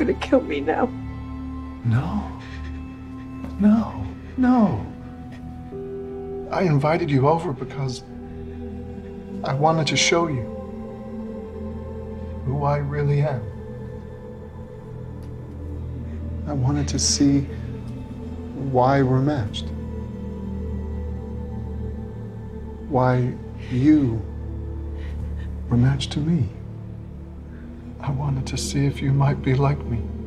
gonna kill me now. No. No. No. I invited you over because I wanted to show you who I really am. I wanted to see why we're matched. Why you were matched to me. I wanted to see if you might be like me.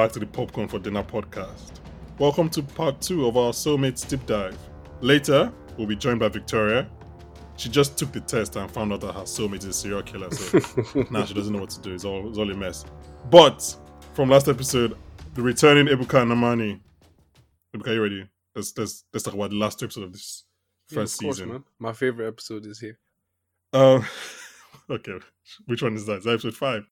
Back to the Popcorn for Dinner podcast. Welcome to part two of our Soulmates deep dive. Later, we'll be joined by Victoria. She just took the test and found out that her soulmate is a serial killer, so now she doesn't know what to do. It's all, it's all a mess. But from last episode, the returning Ebuka and Namani. Ebuka, you ready? Let's, let's, let's talk about the last two episodes of this Yeah, first of course, season. man. My favorite episode is here. Um, okay, which one is that? Is that episode five?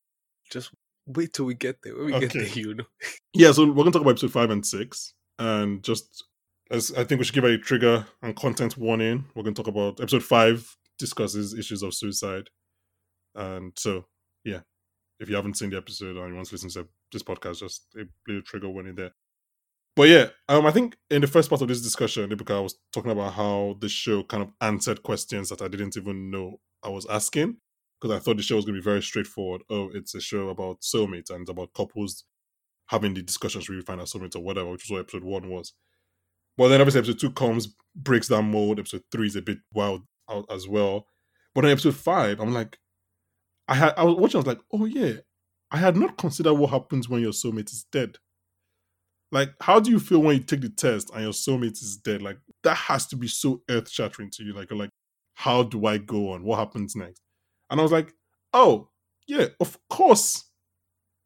Just wait till we get there. When we get there, you know. Yeah, so we're going to talk about episode five and six, and just as I think we should give a trigger and content warning. We're going to talk about episode five discusses issues of suicide, and so yeah, if you haven't seen the episode and you want to listen to this podcast, just a little trigger warning there. But yeah, um, I think in the first part of this discussion, Ebuka I was talking about how the show kind of answered questions that I didn't even know I was asking because I thought the show was going to be very straightforward. Oh, it's a show about soulmates and about couples having the discussions really find out soulmates or whatever, which is what episode one was. But then obviously episode two comes, breaks down mode. Episode three is a bit wild out as well. But then episode five, I'm like, I had I was watching, I was like, oh yeah, I had not considered what happens when your soulmate is dead. Like, how do you feel when you take the test and your soulmate is dead? Like, that has to be so earth shattering to you. Like, you're like, how do I go on? What happens next? And I was like, oh, yeah, of course,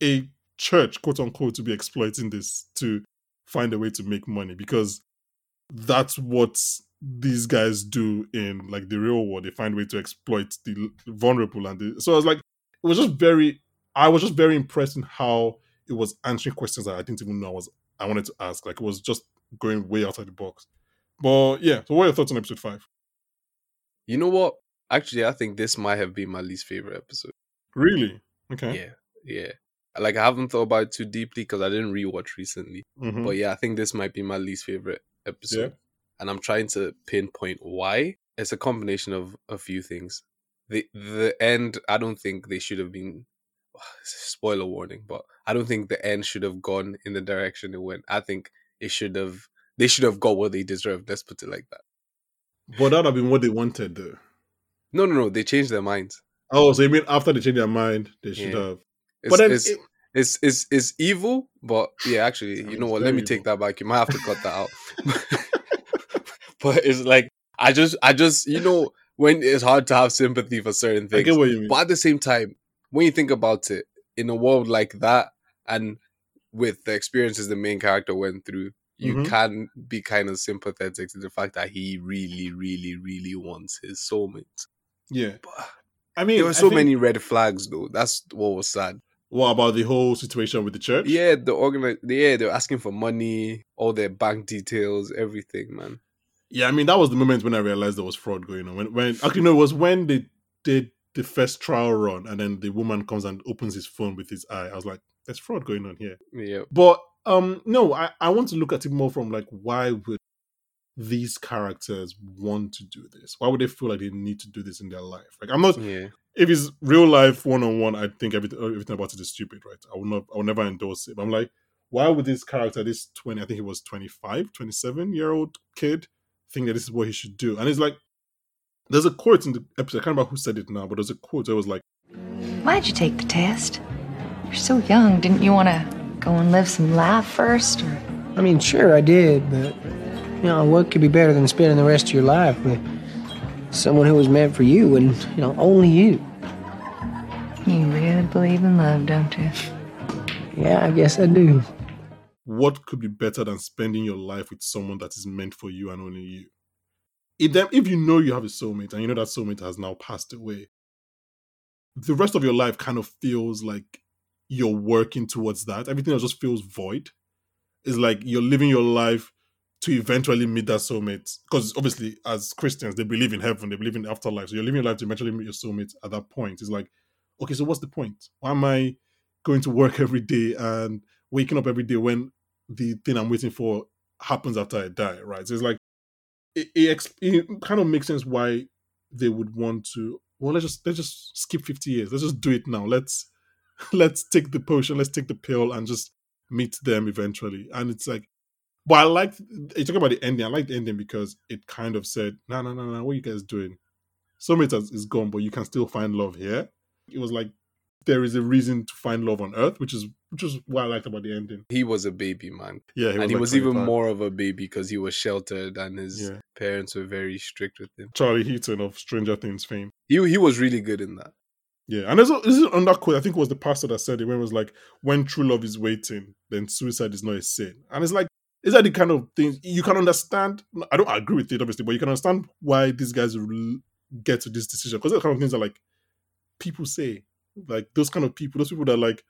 a church, quote unquote, to be exploiting this to find a way to make money because that's what these guys do in like the real world. They find a way to exploit the vulnerable and the, so I was like, it was just very, I was just very impressed in how it was answering questions that I didn't even know I was I wanted to ask. Like it was just going way outside the box. But yeah, so what are your thoughts on episode five? You know what? Actually, I think this might have been my least favorite episode. Really? Okay. Yeah, yeah. Like I haven't thought about it too deeply because I didn't rewatch recently. Mhm. But yeah, I think this might be my least favorite episode. And I'm trying to pinpoint why. It's a combination of a few things. The the end, I don't think they should have been spoiler warning, but I don't think the end should have gone in the direction it went. I think it should have they should have got what they deserved. Let's put it like that. But that would have been what they wanted though. No, no, no. They changed their minds. Oh, so you mean after they changed their mind, they should Yeah. have. It's, But then it's, it- it's it's it's evil, but yeah, actually, you know what? Let me take that back. You might have to cut that out. but it's like I just I just you know when it's hard to have sympathy for certain I things. get what you mean. But at the same time, when you think about it, in a world like that, and with the experiences the main character went through, you Mhm. can be kind of sympathetic to the fact that he really, really, really wants his soulmate. Yeah. But I mean, there were so think- many red flags, though. That's what was sad. What about the whole situation with the church? Yeah, the organi- Yeah, they're asking for money, all their bank details, everything, man. Yeah, I mean that was the moment when I realized there was fraud going on. When, when actually no, it was when they did the first trial run, and then the woman comes and opens his phone with his eye. I was like, "There's fraud going on here." Yeah, But um, no, I I want to look at it more from like, why would these characters want to do this? Why would they feel like they need to do this in their life? Like, I'm not. yeah, If it's real life one on one, I think everything uh, everything about it is stupid, right? I will not. I will never endorse it. But I'm like, why would this character, this 20, I think he was 25, 27 year old kid, think that this is what he should do? And it's like, there's a quote in the episode, I can't remember who said it now, but there's a quote that was like, Why'd you take the test? You're so young. Didn't you want to go and live some life first? Or I mean, sure, I did, but you know, what could be better than spending the rest of your life with someone who was meant for you and you know only you? you really believe in love, don't you? Yeah, I guess I do. what could be better than spending your life with someone that is meant for you and only you? If, them, if you know you have a soulmate and you know that soulmate has now passed away, the rest of your life kind of feels like you're working towards that. Everything else just feels void. It's like you're living your life to eventually meet that soulmate. Because obviously, as Christians, they believe in heaven, they believe in the afterlife. So you're living your life to eventually meet your soulmate at that point. It's like, okay, so what's the point? Why am I going to work every day and waking up every day when the thing I'm waiting for happens after I die, right? So it's like it, it, it kind of makes sense why they would want to. Well, let's just let's just skip 50 years. Let's just do it now. Let's let's take the potion. Let's take the pill and just meet them eventually. And it's like, but I liked you talking about the ending. I like the ending because it kind of said, "No, no, no, no. What are you guys doing? Soulmate is gone, but you can still find love here." It was like there is a reason to find love on Earth, which is which is what I liked about the ending. He was a baby man. Yeah, he and he was even more of a baby because he was sheltered and his yeah. parents were very strict with him. Charlie Heaton of Stranger Things fame. He he was really good in that. Yeah, and there's a, this is on that quote. I think it was the pastor that said it when it was like, "When true love is waiting, then suicide is not a sin." And it's like, is that the kind of thing you can understand? I don't agree with it, obviously, but you can understand why these guys get to this decision because the kind of things are like people say like those kind of people, those people that like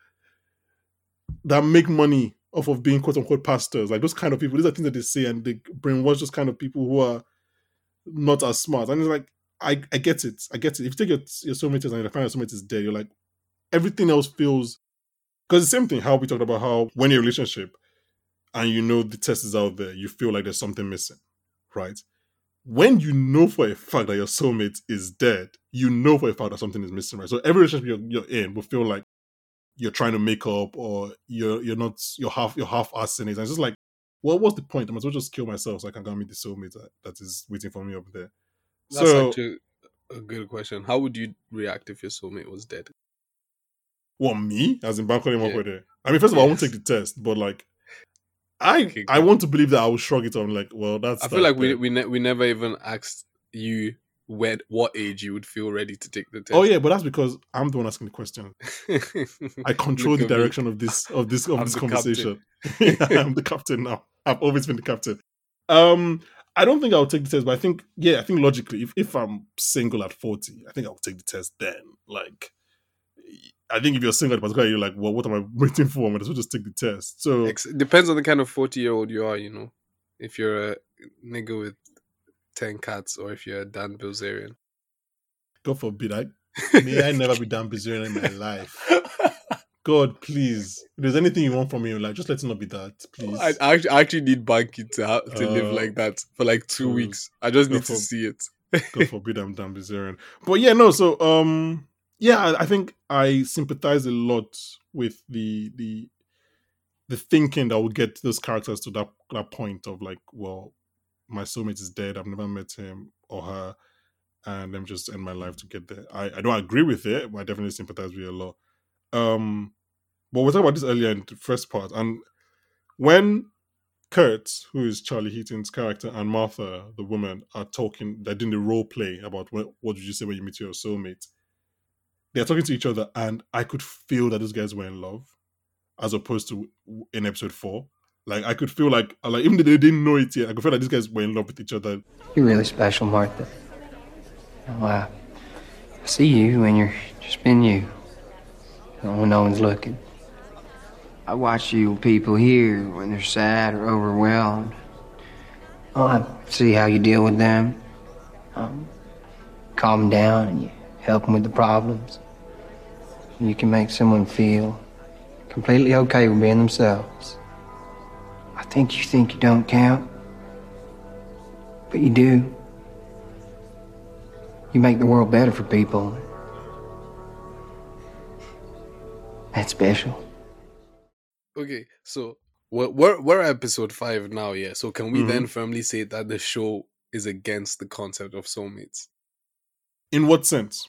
that make money off of being quote unquote pastors, like those kind of people. These are things that they say, and they brainwash those kind of people who are not as smart. And it's like, I, I get it, I get it. If you take your your soulmate and you find your soulmate is dead, you're like, everything else feels because the same thing. How we talked about how when you're in a relationship and you know the test is out there, you feel like there's something missing, right? when you know for a fact that your soulmate is dead, you know for a fact that something is missing, right? So every relationship you're, you're in will feel like you're trying to make up or you're you're not you're half you're half assing it. And it's just like, well, what's the point? I might as well just kill myself so I can go meet the soulmate that, that is waiting for me up there. That's so, actually a good question. How would you react if your soulmate was dead? What me? As in back him yeah. up there. I mean, first of all, yes. I won't take the test, but like I I want to believe that I will shrug it on like, well, that's. I feel like we we ne- we never even asked you when what age you would feel ready to take the test. Oh yeah, but that's because I'm the one asking the question. I control the direction me. of this of this of I'm this conversation. yeah, I'm the captain now. I've always been the captain. Um, I don't think I'll take the test, but I think yeah, I think logically, if if I'm single at 40, I think I'll take the test then. Like I think if you're single at particular, you're like, well, what am I waiting for? I might as well just take the test. So it depends on the kind of forty year old you are. You know, if you're a nigga with ten cats, or if you're a Dan Bilzerian. God forbid, I may I never be Dan Bilzerian in my life. God, please. If there's anything you want from me, like just let it not be that, please. I, I actually, I actually need Banky to have, to uh, live like that for like two uh, weeks. I just need for, to see it. God forbid I'm Dan Bilzerian. But yeah, no. So um, yeah, I think I sympathize a lot with the the the thinking that would get those characters to that that point of like, well, my soulmate is dead. I've never met him or her, and let me just end my life to get there. I, I don't agree with it, but I definitely sympathize with it a lot. Um, but we talking about this earlier in the first part, and when Kurt, who is Charlie Heaton's character, and Martha, the woman, are talking, they're doing the role play about what, what did you say when you meet your soulmate they're talking to each other, and I could feel that these guys were in love, as opposed to in episode four. Like I could feel like, like even though they didn't know it yet, I could feel like these guys were in love with each other. You're really special, Martha. Oh, I see you when you're just being you, when no one's looking. I watch you people here when they're sad or overwhelmed. Oh, I see how you deal with them. Um, calm down and you help them with the problems. You can make someone feel completely okay with being themselves. I think you think you don't count, but you do. You make the world better for people. That's special. Okay, so we're, we're, we're episode five now, yeah. So can we mm-hmm. then firmly say that the show is against the concept of soulmates? In what sense?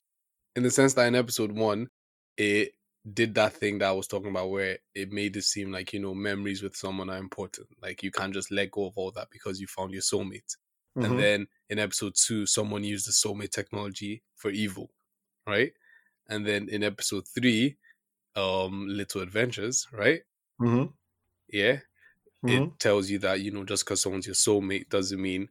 In the sense that in episode one, it did that thing that I was talking about where it made it seem like, you know, memories with someone are important. Like you can't just let go of all that because you found your soulmate. Mm-hmm. And then in episode two, someone used the soulmate technology for evil, right? And then in episode three, um, Little Adventures, right? Mm-hmm. Yeah. Mhm. it tells you that you know just because someone's your soulmate doesn't mean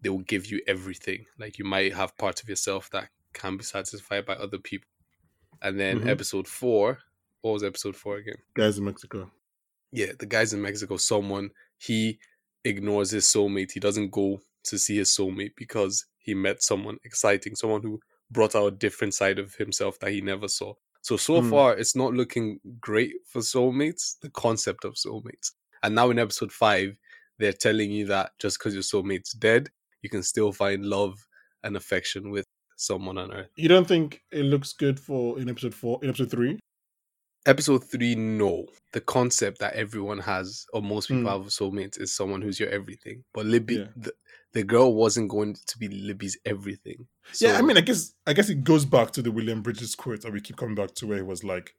they will give you everything. Like you might have parts of yourself that can be satisfied by other people. And then Mhm. episode four, what was episode four again? Guys in Mexico. yeah, the guy's in Mexico. Someone he ignores his soulmate. He doesn't go to see his soulmate because he met someone exciting, someone who brought out a different side of himself that he never saw. So so Hmm. far, it's not looking great for soulmates. The concept of soulmates, and now in episode five, they're telling you that just because your soulmate's dead, you can still find love and affection with someone on Earth. You don't think it looks good for in episode four, in episode three? Episode three, no. The concept that everyone has, or most people Hmm. have of soulmates, is someone who's your everything. But Libby, Yeah. the, the girl wasn't going to be Libby's everything. yeah, I mean, I guess I guess it goes back to the William Bridges quote that we keep coming back to, where he was like,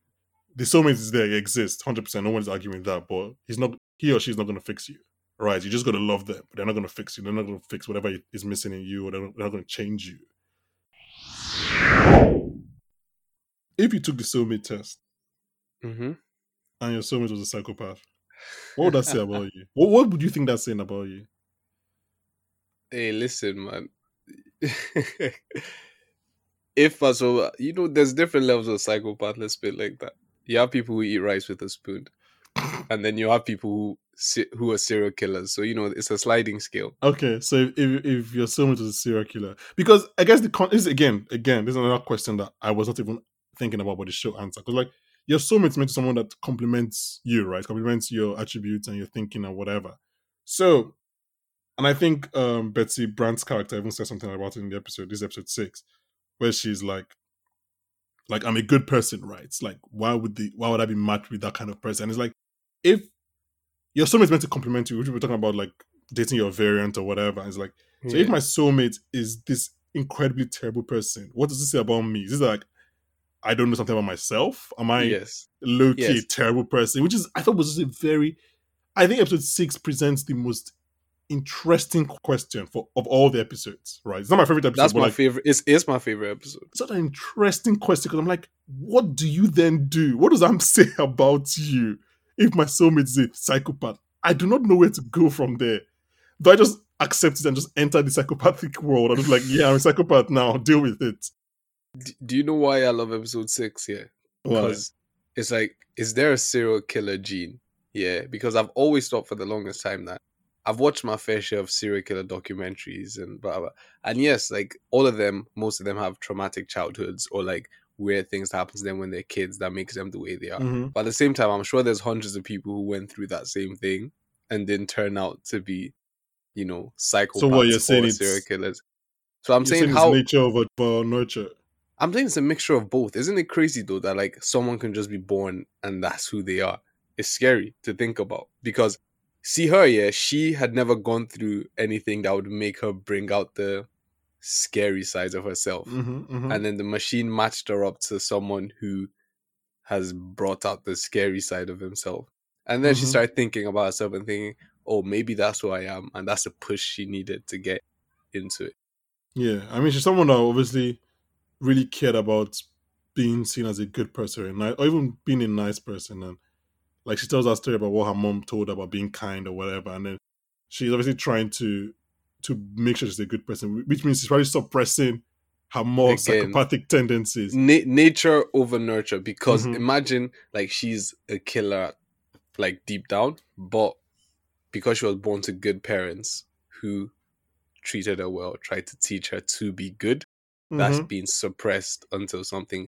"The soulmate is there, it exists, hundred percent. No one's arguing that, but he's not. He or she's not going to fix you, right? You just got to love them, but they're not going to fix you. They're not going to fix whatever is missing in you, or they're not, they're not going to change you. If you took the soulmate test Mhm. and your soulmate was a psychopath, what would that say about you? What What would you think that's saying about you? Hey, listen, man. if uh, so, you know, there's different levels of psychopath. Let's put it like that. You have people who eat rice with a spoon, and then you have people who who are serial killers. So you know, it's a sliding scale. Okay, so if, if if your soulmate was a serial killer, because I guess the con is again again this is another question that I was not even thinking about, but the show answer because like your soulmate's meant to someone that complements you, right? Complements your attributes and your thinking and whatever. So, and I think um Betsy Brandt's character even said something about it in the episode. This is episode six, where she's like, like I'm a good person, right? It's like why would the why would I be matched with that kind of person? it's like if your soulmate is meant to complement you, which we were talking about like dating your variant or whatever. It's like so if my soulmate is this incredibly terrible person, what does this say about me? Is this like I don't know something about myself? Am I yes, low key Yes. terrible person? Which is I thought was just a very I think episode six presents the most interesting question for of all the episodes, right? It's not my favorite episode, that's my like favorite. It's, it's my favorite episode. it's such an interesting question because I'm like, what do you then do? What does that say about you if my soulmate is a psychopath? I do not know where to go from there. Do I just accept it and just enter the psychopathic world? I'm just like, yeah, I'm a psychopath now. Deal with it. D- do you know why I love episode six? Yeah, Why? because it's like, is there a serial killer gene? Yeah, because I've always thought for the longest time that I've watched my fair share of serial killer documentaries and blah blah. And yes, like all of them, most of them have traumatic childhoods or like weird things that happen to them when they're kids that makes them the way they are. Mhm. But at the same time, I'm sure there's hundreds of people who went through that same thing and didn't turn out to be, you know, psychopaths what you're saying it's- serial killers. So I'm saying it's how nature over, over nurture. I'm saying it's a mixture of both. Isn't it crazy though that like someone can just be born and that's who they are? It's scary to think about because see her, yeah, she had never gone through anything that would make her bring out the scary sides of herself. Mhm, mhm. And then the machine matched her up to someone who has brought out the scary side of himself. And then she Mhm. started thinking about herself and thinking, oh, maybe that's who I am. And that's the push she needed to get into it. Yeah, I mean, she's someone that obviously really cared about being seen as a good person, or even being a nice person. And like she tells that story about what her mom told her about being kind or whatever, and then she's obviously trying to to make sure she's a good person, which means she's probably suppressing her more Again. psychopathic tendencies. Na- nature over nurture because Mhm. imagine like she's a killer like deep down but because she was born to good parents who treated her well tried to teach her to be good that's Mhm. being suppressed until something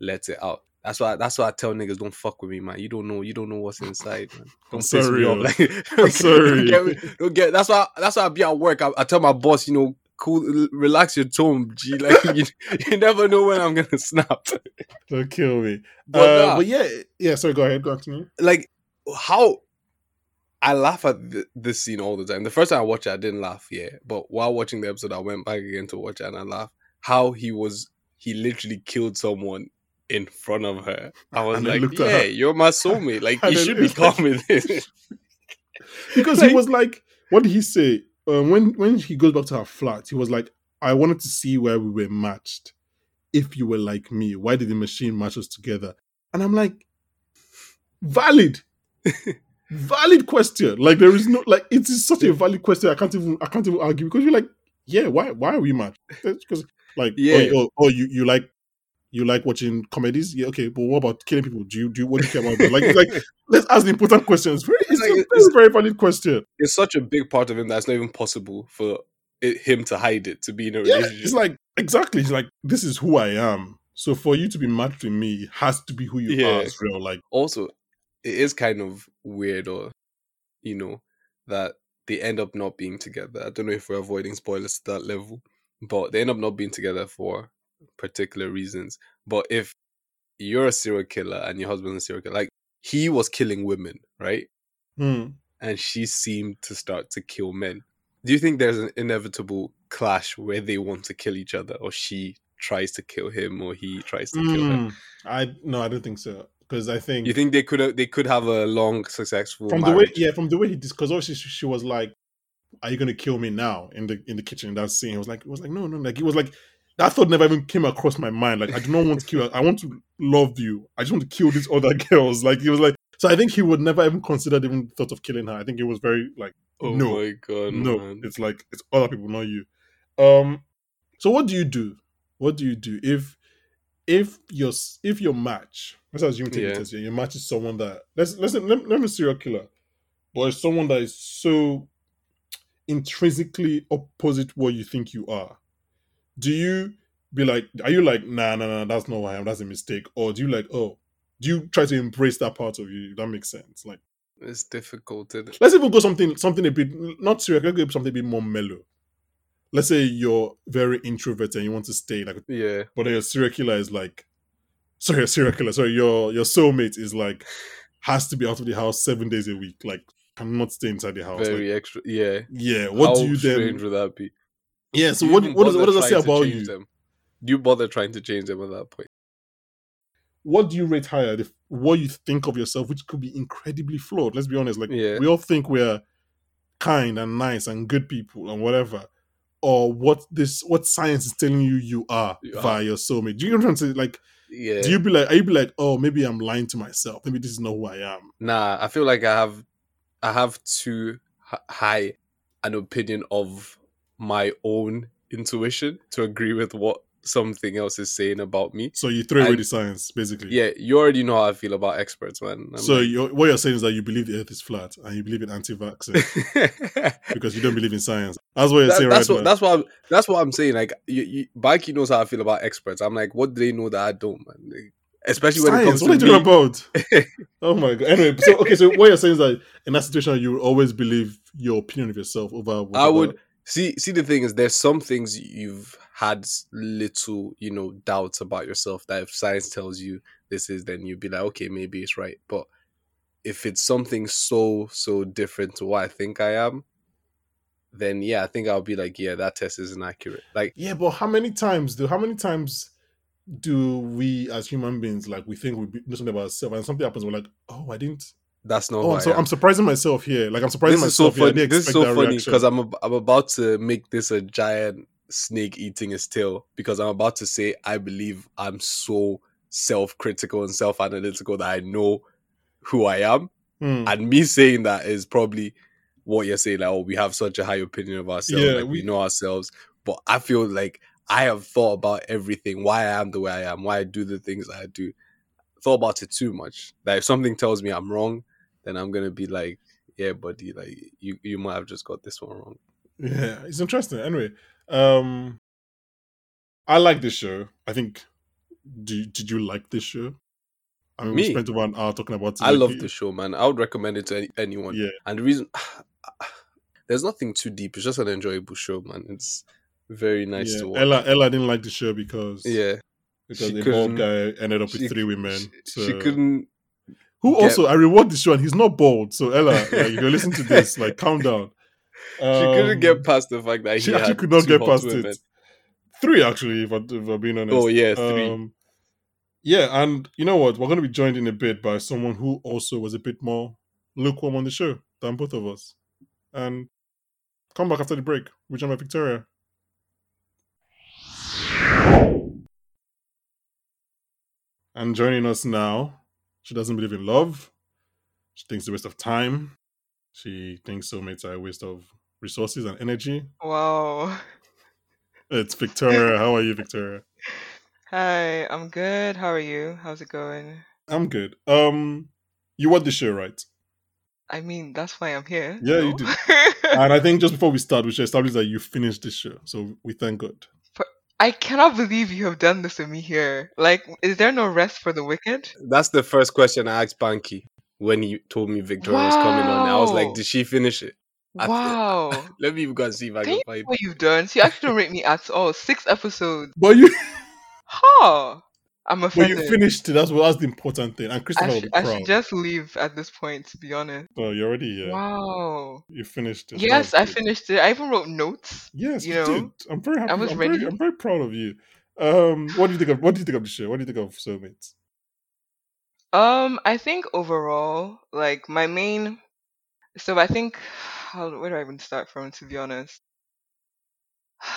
lets it out that's why that's why I tell niggas don't fuck with me, man. You don't know, you don't know what's inside, man. Don't piss sorry, me off. Like, I'm sorry. Don't get, me- don't get that's why that's why I be at work. I, I tell my boss, you know, cool, relax your tone, G. Like you, you never know when I'm gonna snap. Don't kill me. But uh, nah. but yeah, yeah. Sorry, go ahead. Go to me. like how I laugh at th- this scene all the time. The first time I watched it, I didn't laugh, yeah. But while watching the episode, I went back again to watch it and I laughed. How he was, he literally killed someone in front of her. I was And like, yeah, you're my soulmate. Like, you should be calm with this. because Like- he was like, what did he say? Um, when when he goes back to her flat, he was like, I wanted to see where we were matched. If you were like me, why did the machine match us together? And I'm like, valid. valid question. Like there is no like it is such a valid question. I can't even I can't even argue because you're like, yeah, why why are we matched Because like Yeah. oh, oh, oh, you you like you like watching comedies? Yeah, okay, but what about killing people? Do you do you, what do you care about? Like like let's ask the important questions. Very, it's Like, a it's- very, very valid question. It's such a big part of him that it's not even possible for it, him to hide it to be in a Yeah, relationship. it's like exactly. It's like this is who I am. So for you to be matched with me, it has to be who you Yeah. are as real. Like also it is kind of weird or you know that they end up not being together i don't know if we're avoiding spoilers to that level but they end up not being together for particular reasons but if you're a serial killer and your husband's a serial killer like he was killing women right? Hmm. and she seemed to start to kill men. Do you think there's an inevitable clash where they want to kill each other or she tries to kill him or he tries to kill her? Mm, I no, I don't think so. Because I think you think they could have they could have a long successful from the way yeah from the way he because obviously she, she was like are you gonna kill me now in the in the kitchen in that scene he was like it was like no no like he was like that thought never even came across my mind. Like i do not want to kill i want to love you. I just want to kill these other girls. Like he was like so i think he would never even considered even thought of killing her. I think it was very like Oh no my god, no. man. it's like it's other people not you. Um so what do you do? What do you do if if your if your match let's assume you take Yeah. test your match is someone that let's let's let, let me serial killer but it's someone that is so intrinsically opposite what you think you are do you be like are you like nah nah nah that's not who i am that's a mistake or do you like oh do you try to embrace that part of you that makes sense like It's difficult. it? let's even go something something a bit not serious let's go something a bit more mellow let's say you're very introverted and you want to stay like Yeah, but your serial killer is like sorry a serial killer sorry your your soulmate is like has to be out of the house seven days a week like cannot stay inside the house very like, extra. Yeah. yeah what How do you strange then would that be? Yeah so what does, what does that say about you Them? Do you bother trying to change them at that point? what do you rate higher the, what you think of yourself which could be incredibly flawed let's be honest like Yeah. we all think we're kind and nice and good people and whatever or what this what science is telling you you are You are. via your soulmate do you know what i'm trying to say like Yeah. do you be like are you be like oh maybe i'm lying to myself maybe this is not who i am Nah, I feel like I have, I have too high an opinion of my own intuition to agree with what something else is saying about me. so you throw away the science basically Yeah, you already know how I feel about experts, man. I'm so like- you're, what you're saying is that you believe the earth is flat and you believe in anti-vaxxing because you don't believe in science that's what you're That- saying that's right what now that's what I'm, that's what I'm saying. Like, you, you, Banky knows how I feel about experts. I'm like, what do they know that I don't, man? Like, especially when it science comes what are you to talking me. about oh my god anyway so okay so what you're saying is that in that situation you will always believe your opinion of yourself over I would see. See, the thing is, there's some things you've had little, you know, doubts about yourself. That if science tells you this is, then you'd be like, okay, maybe it's right. But if it's something so so different to what I think I am, then yeah, I think I'll be like, yeah, that test isn't accurate. Like, Yeah, but how many times do how many times do we as human beings like we think we know something about ourselves and something happens we're like, oh, I didn't. That's not. Oh, who I'm, I so. I'm surprising myself here. Like I'm surprising this is so myself. here. Funny. This is so funny because I'm ab- I'm about to make this a giant snake eating its tail because I'm about to say I believe I'm so self-critical and self-analytical that I know who I am, Hmm. and me saying that is probably what you're saying. Like, oh, we have such a high opinion of ourselves, Yeah, like we, we- know ourselves. But I feel like I have thought about everything, why I am the way I am, why I do the things I do. Thought about it too much. That if something tells me I'm wrong, then I'm gonna be like, yeah, buddy, like you you might have just got this one wrong. Yeah, it's interesting. Anyway, um, I like this show. I think. Do did you like this show? I mean, we Me? spent about an hour talking about it. I Like, love the show, man. I would recommend it to any, anyone. Yeah, And the reason there's nothing too deep. It's just an enjoyable show, man. It's very nice yeah. to watch. Ella Ella didn't like the show because yeah, because the bald guy ended up with she- three women. She, so- she couldn't. Who get- also I reward the show and he's not bald. So Ella, like, if you're listening to this, like calm down. she couldn't Um, get past the fact that She he actually could not get past women. it. Three actually, if, I, if I'm being honest. Oh yeah, three. Um, yeah, and you know what? We're going to be joined in a bit by someone who also was a bit more lukewarm on the show than both of us. And come back after the break We with John Victoria. And joining us now, she doesn't believe in love. She thinks it's a waste of time. She thinks soulmates are a waste of resources and energy. Wow. It's Victoria. How are you, Victoria? Hi, I'm good. How are you? How's it going? I'm good. Um, you watched the show, right? I mean, that's why I'm here. Yeah, you no? did. And I think just before we start, we should establish that you finished this show. So we thank God. I cannot believe you have done this to me here. Like, is there no rest for the wicked? That's the first question I asked Banky when he told me Victoria was coming on. I was like, did she finish it? I th- Wow. Let me go and see if I Can can find what you've done? So you actually don't rate me at all. Six episodes. But you, Huh. I'm but you finished it. That's what that's the important thing. And I, Christopher will sh- I should just leave at this point, to be honest. Oh, you're already here. Wow. You finished it. Yes, I finished it. I even wrote notes. Yes, you you, did. I'm very happy. was I'm very, ready. I'm very proud of you. Um, what do you think of what do you think of the show? What do you think of Soulmates? Um, I think overall, like my main, so I think, how, where do I even start from, to be honest?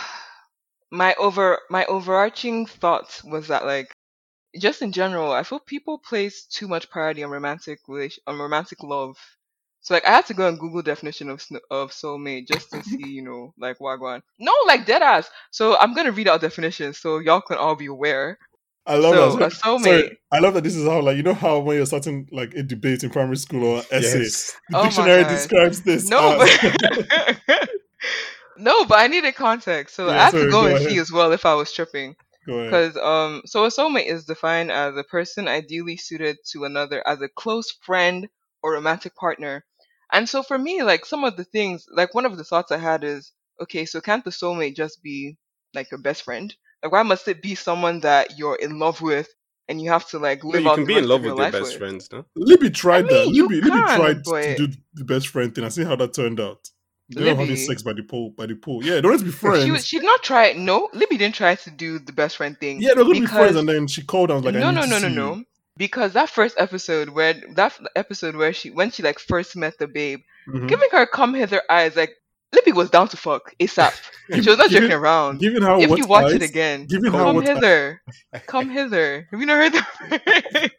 My over, my overarching thought was that like, just in general, I feel people place too much priority on romantic relation, on romantic love. So like, I had to go and Google definition of sn- of soulmate just to mm-hmm. see, you know, like wagwan. No, like dead ass. So I'm gonna read out definitions so y'all can all be aware. I love So, that. a Sorry, soulmate- I love that this is how like you know how when you're starting like a debate in primary school or essay, Yes. the Oh dictionary describes this. No, as- but no, but I needed context, so Yeah, I had sorry, to go, go and ahead. see as well if I was tripping. Go ahead. Because um, so a soulmate is defined as a person ideally suited to another as a close friend or romantic partner. And so for me, like some of the things, like one of the thoughts I had is, okay, so can't the soulmate just be like your best friend? Like why must it be someone that you're in love with and you have to like No, live you out can the be in love of your with your best with? friends, no? Libby tried I mean, that. you Libby, Libby tried but- to do the best friend thing. I see how that turned out. They don't having Libby. sex by the pool. By the pool. Yeah, they don't have to be friends. She was- she did not try. No, Libby didn't try to do the best friend thing. yeah, they're gonna be friends, and then she called and was like, no, I need no, to no, no, you. no. Because that first episode where that episode where she when she like first met the babe, Mhm. giving her come hither eyes like Libby was down to fuck ASAP. Give- she was not given- joking around. Given how if you watch eyes, it again, given how come what hither, come hither. Have you not heard that?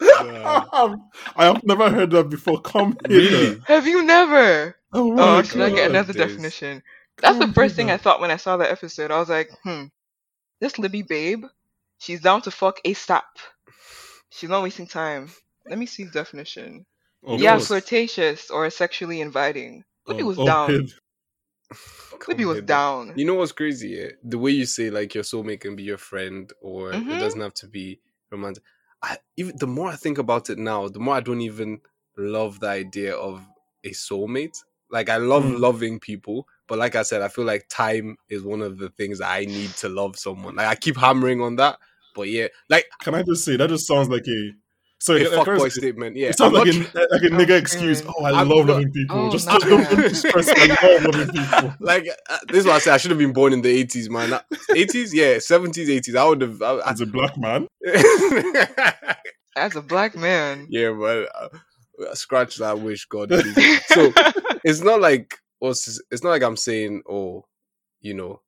I have never heard that before. Come Really? here. Have you never? Oh Oh, my should I get another days. definition? That's the first thing I thought when I saw that episode. I was like, hmm, this Libby babe, she's down to fuck ASAP. She's not wasting time. Let me see the definition. Of yeah, course. flirtatious or sexually inviting. Libby Oh, was oh, down. Libby was hither. down. You know what's crazy? Yeah? The way you say like your soulmate can be your friend, or Mhm. it doesn't have to be romantic. I even the more I think about it now, the more I don't even love the idea of a soulmate. Like I love Mm. loving people, but like I said, I feel like time is one of the things that I need to love someone. Like I keep hammering on that, but yeah, like Can I just say that just sounds like a so a fuckboy statement. Yeah, It sounds I'm like not a, like a I'm nigga excuse. Oh, I I'm love not- loving people. Oh, just not don't, don't, don't stress. I love loving people. like uh, this is what I say. I should have been born in the eighties, man. Eighties, yeah, seventies, eighties. I would have. As a black man, As a black man. yeah, but uh, scratch that wish, God. Please. So it's not like what's it's not like I'm saying, oh, you know,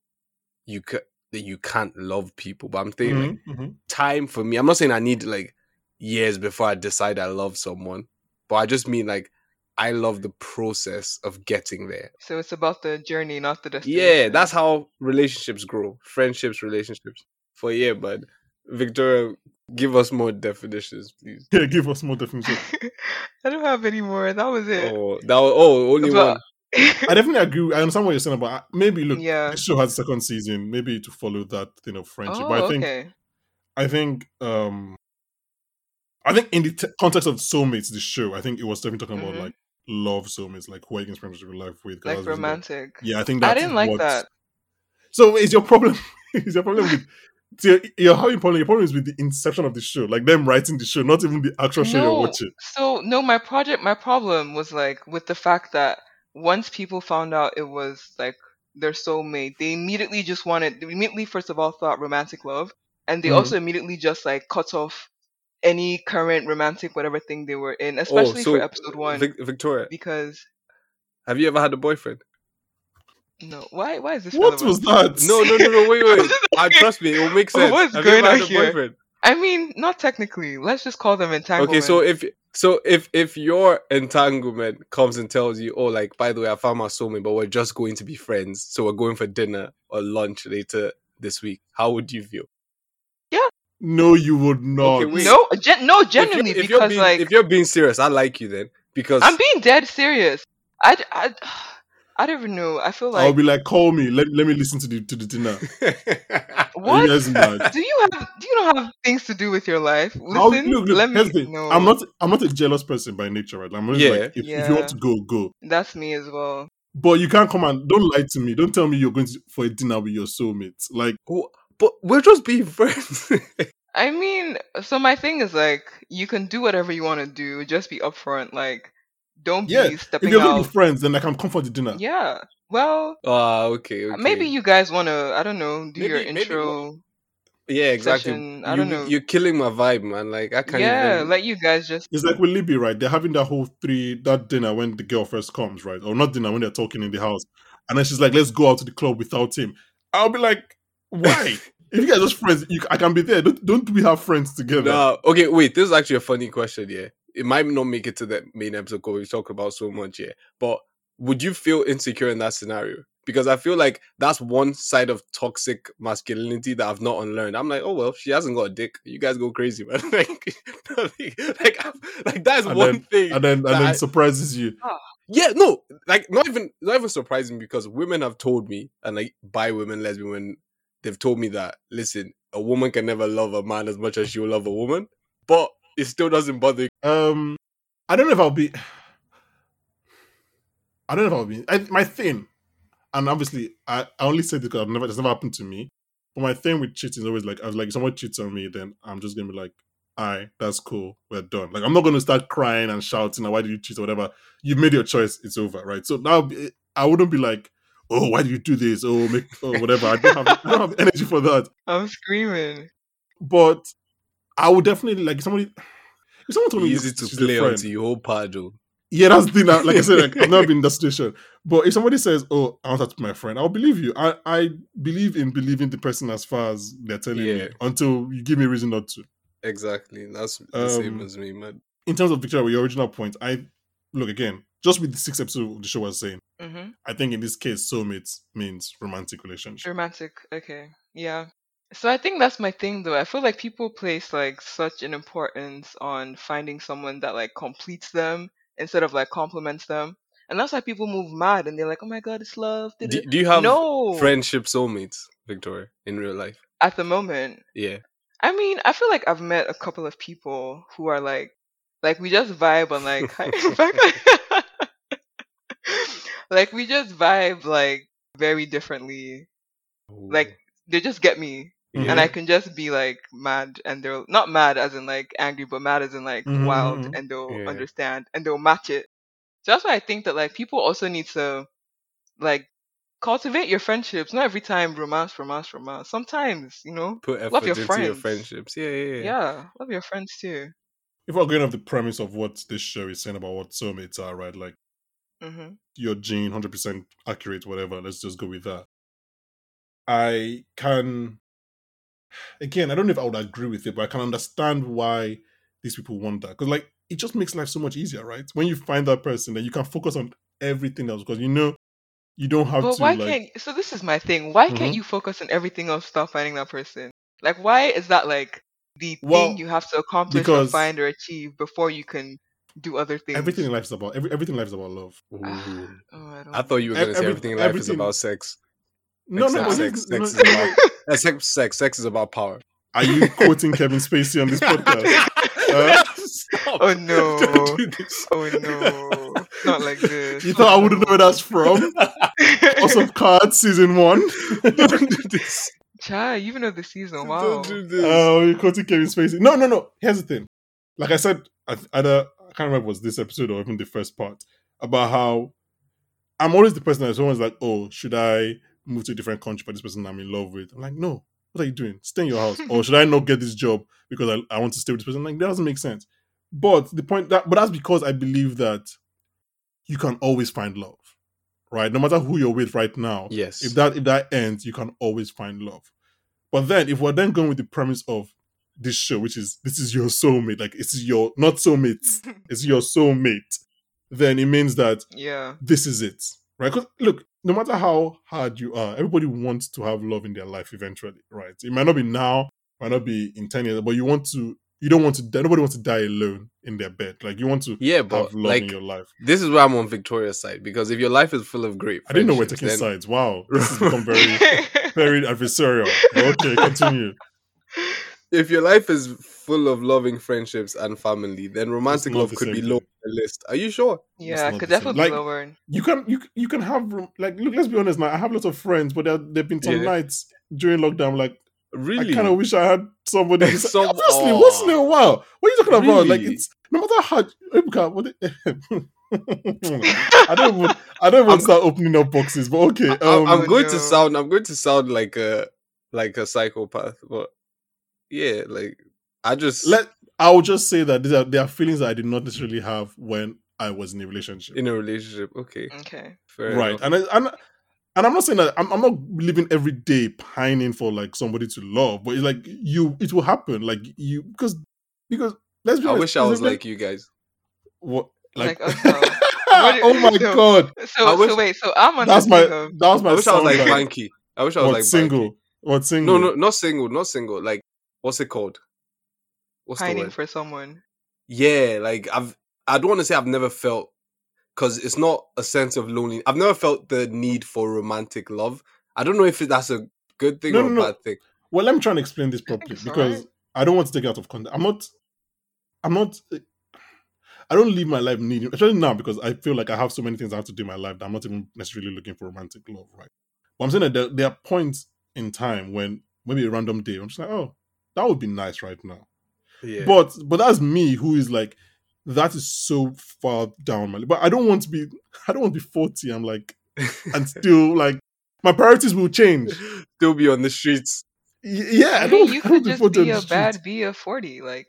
you ca- that you can't love people, but I'm saying like Mhm, mhm. time for me. I'm not saying I need like years before I decide I love someone, but I just mean like I love the process of getting there. so it's about the journey, not the destination. Yeah, that's how relationships grow. Friendships, relationships. For yeah, but Victoria, give us more definitions, please. yeah, give us more definitions. I don't have any more. That was it. Oh, that was oh only But- one. I definitely agree. I understand what you're saying about maybe look. yeah. This show has a second season, maybe to follow that thing of friendship. Oh, but I think okay. I think um I think in the t- context of soulmates, the show, I think it was definitely talking Mhm. about like love soulmates, like who are you going to spend your life with. 'cause Like that's the reason that- romantic. Yeah, I think I didn't like what- that. So is your problem? is your problem with? So your, your how important your problem is with the inception of the show, like them writing the show, not even the actual show you're No. watching. So no, my project, my problem was like with the fact that once people found out it was like their soulmate, they immediately just wanted. They immediately, first of all, thought romantic love, and they Mhm. also immediately just like cut off any current romantic whatever thing they were in, especially oh, so for episode one, Vic- Victoria, because have you ever had a boyfriend? No, why why is this? What relevant? was that? No, no, no, no. Wait, wait. I trust me. It will make sense. What's have going you on here? boyfriend? I mean, not technically. Let's just call them entanglement. Okay, so if so if if your entanglement comes and tells you, oh, like by the way, I found my soulmate, but we're just going to be friends, so we're going for dinner or lunch later this week, how would you feel? Yeah. No, you would not. Okay, no, gen- no, If genuinely, if you're because being, like if you're being serious, I like you then because I'm being dead serious. I, I, I don't even know. I feel like I'll be like, call me. Let, let me listen to the to the dinner. What? you mad? Do you have? Do you not have things to do with your life? I'll- Listen, look, look, let me. here's the thing. No, I'm not. I'm not a jealous person by nature, right? I'm Yeah. like, if, if you want to go, go. That's me as well. But you can't come and don't lie to me. Don't tell me you're going to, for a dinner with your soulmate. Like, Oh, but we're just being friends. I mean, so my thing is like, you can do whatever you want to do. Just be upfront. Like, don't be yeah, if stepping you're going out. be friends, then like I can come for the dinner. Yeah. Well, Ah, okay, okay. maybe you guys want to. I don't know. Do your Maybe- maybe intro. Yeah, exactly. session, I You- don't know. You're killing my vibe, man. Like I can't. Yeah, even... let you guys just. It's like with Libby, right? They're having that whole three that dinner when the girl first comes, right? Or not dinner when they're talking in the house, and then she's like, "Let's go out to the club without him." I'll be like, "Why? if you guys are just friends, you, I can be there. Don't, don't we have friends together?" No, okay, wait. This is actually a funny question. Yeah, it might not make it to the main episode because we talk about so much. Yeah, but would you feel insecure in that scenario? Because I feel like that's one side of toxic masculinity that I've not unlearned. I'm like, oh well, she hasn't got a dick. You guys go crazy, man. like, like, like that is And one then- thing. And then and then I- surprises you. Oh. yeah, no, like not even not even surprising because women have told me, and like by women, lesbian women, they've told me that listen, a woman can never love a man as much as she will love a woman, but it still doesn't bother. Um, I don't know if I'll be. I don't know if I'll be. I, my thing, and obviously, I, I only say this because I've never it's never happened to me. But my thing with cheating is always like I was like, if someone cheats on me, then I'm just gonna be like, "Alright, that's cool, we're done." Like I'm not gonna start crying and shouting, "Why did you cheat?" or whatever. You've made your choice, it's over, right? So now I wouldn't be like, "Oh, why did you do this?" Oh, make or whatever. I don't have I don't have energy for that. I'm screaming. But I would definitely like if somebody. If someone told me Easy to she's a play friend- onto your whole pado. yeah, that's the thing. that- Like I said, like, I've never been in that situation. But if somebody says, "Oh, I want that to my friend," I'll believe you. I I believe in believing the person as far as they're telling Yeah. me until you give me a reason not to. Exactly, that's the same Um, as me, man. In terms of Victoria, with your original point, I look again just with the sixth episode of the show was saying. hmm I think in this case, soulmates means romantic relationship. Romantic. Okay. Yeah. So I think that's my thing though. I feel like people place like such an importance on finding someone that like completes them instead of like complements them. And that's why people move mad and they're like, "Oh my god, it's love." Do, da-da." do you have no friendship soulmates, Victoria, in real life? at the moment. Yeah. I mean, I feel like I've met a couple of people who are like, like we just vibe on like, like we just vibe like very differently. Like they just get me, Mhm. and I can just be like mad, and they're not mad as in like angry, but mad as in like Mhm, wild, and they'll Yeah. understand and they'll match it. So that's why I think that like people also need to like cultivate your friendships. Not every time romance, romance, romance. Sometimes you know, put effort love your into your friends. friendships. Yeah, yeah, yeah. yeah. love your friends too. If we're going off the premise of what this show is saying about what soulmates are, right? Like hmm your gene, hundred percent accurate, whatever. Let's just go with that. I can, again, I don't know if I would agree with it, but I can understand why these people want that because, like, it just makes life so much easier, right? When you find that person, then you can focus on everything else because you know you don't have But to why like. can't? So this is my thing. Why Mhm. can't you focus on everything else? Stop finding that person. Like, why is that like the Well, thing you have to accomplish or find or achieve before you can do other things? Everything in life is about every, everything in life is about love. Ooh. Oh, I don't. I thought you were going to say everything in life is about sex. No, no, Except but sex. no, Sex no, is about uh, sex. Sex. Sex is about power. Are you quoting Kevin Spacey on this podcast? Uh, Stop. Oh no! Don't do this. Oh no! Not like this. you thought I wouldn't know where that's from? House of Cards season one. Don't do this. Chai, you even know the season. Wow. Don't do this. Oh, you're quoting Kevin Spacey. No, no, no. Here's the thing. Like I said, I- either I can't remember if it was this episode or even the first part about how I'm always the person that someone's like, "Oh, should I move to a different country for this person I'm in love with?" I'm like, "No. What are you doing? Stay in your house." or should I not get this job because I, I want to stay with this person? Like that doesn't make sense. But the point that, but that's because I believe that you can always find love, right? No matter who you're with right now, Yes. if that if that ends, you can always find love. But then, if we're then going with the premise of this show, which is this is your soulmate, like it's your not soulmates, it's your soulmate, then it means that yeah. this is it, right? 'Cause look, no matter how hard you are, everybody wants to have love in their life eventually, right? It might not be now, might not be in ten years, but you want to. You don't want to. die. Nobody wants to die alone in their bed. Like you want to Yeah, but have love like in your life. this is where I'm on Victoria's side because if your life is full of great, I didn't know we're friendships, taking then- sides. Wow, this has become very, very adversarial. Okay, continue. if your life is full of loving friendships and family, then romantic not love the could be low on the list. Are you sure? yeah, not could the same. definitely Like- be lower. You can you you can have like look. Let's be honest now. I have lots of friends, but there there've been some Yeah. nights during lockdown. Like Really? I kind of wish I had somebody. to say- Some- Obviously, Aw. once in a while. What are you talking about? Like it's no matter how Ebuka, what it- I don't even I don't even I'm- start opening up boxes. But okay, I- um, I'm going to sound. I'm going to sound like a like a psychopath, but yeah, like I just let I'll just say that these are there are feelings that I did not necessarily have when I was in a relationship. in a relationship. Okay, Okay. fair right enough. and I, and and i'm not saying that I'm, I'm not living every day pining for like somebody to love but it's like you it will happen like you because because let's be I honest, wish I was there's like you guys. what like, Like us now. What oh my so- god So, I wish- so wait, so I'm on that's my thing of that was my I wish I was like soundbite. Banky. I wish I was what like single Banky. what single No, no, not single, not single. Like what's it called? What's the word? for someone. Yeah, like I've I don't want to say I've never felt because it's not a sense of loneliness. I've never felt the need for romantic love. I don't know if that's a good thing No, or no, a no. bad thing. well let me try and explain this properly because alright. i don't want to take it out of context i'm not i'm not I don't live my life needing, especially now because I feel like I have so many things I have to do in my life that I'm not even necessarily looking for romantic love, right? But I'm saying that there, there are points in time when maybe a random day I'm just like, oh, that would be nice right now. Yeah. But but that's me who is like, that is so far down my. But I don't want to be. I don't want to be forty. I'm like, and still like, my priorities will change. Still be on the streets. Y- Yeah, I, I don't. mean, you I don't could just 40 on be the a street. bad B of forty. Like,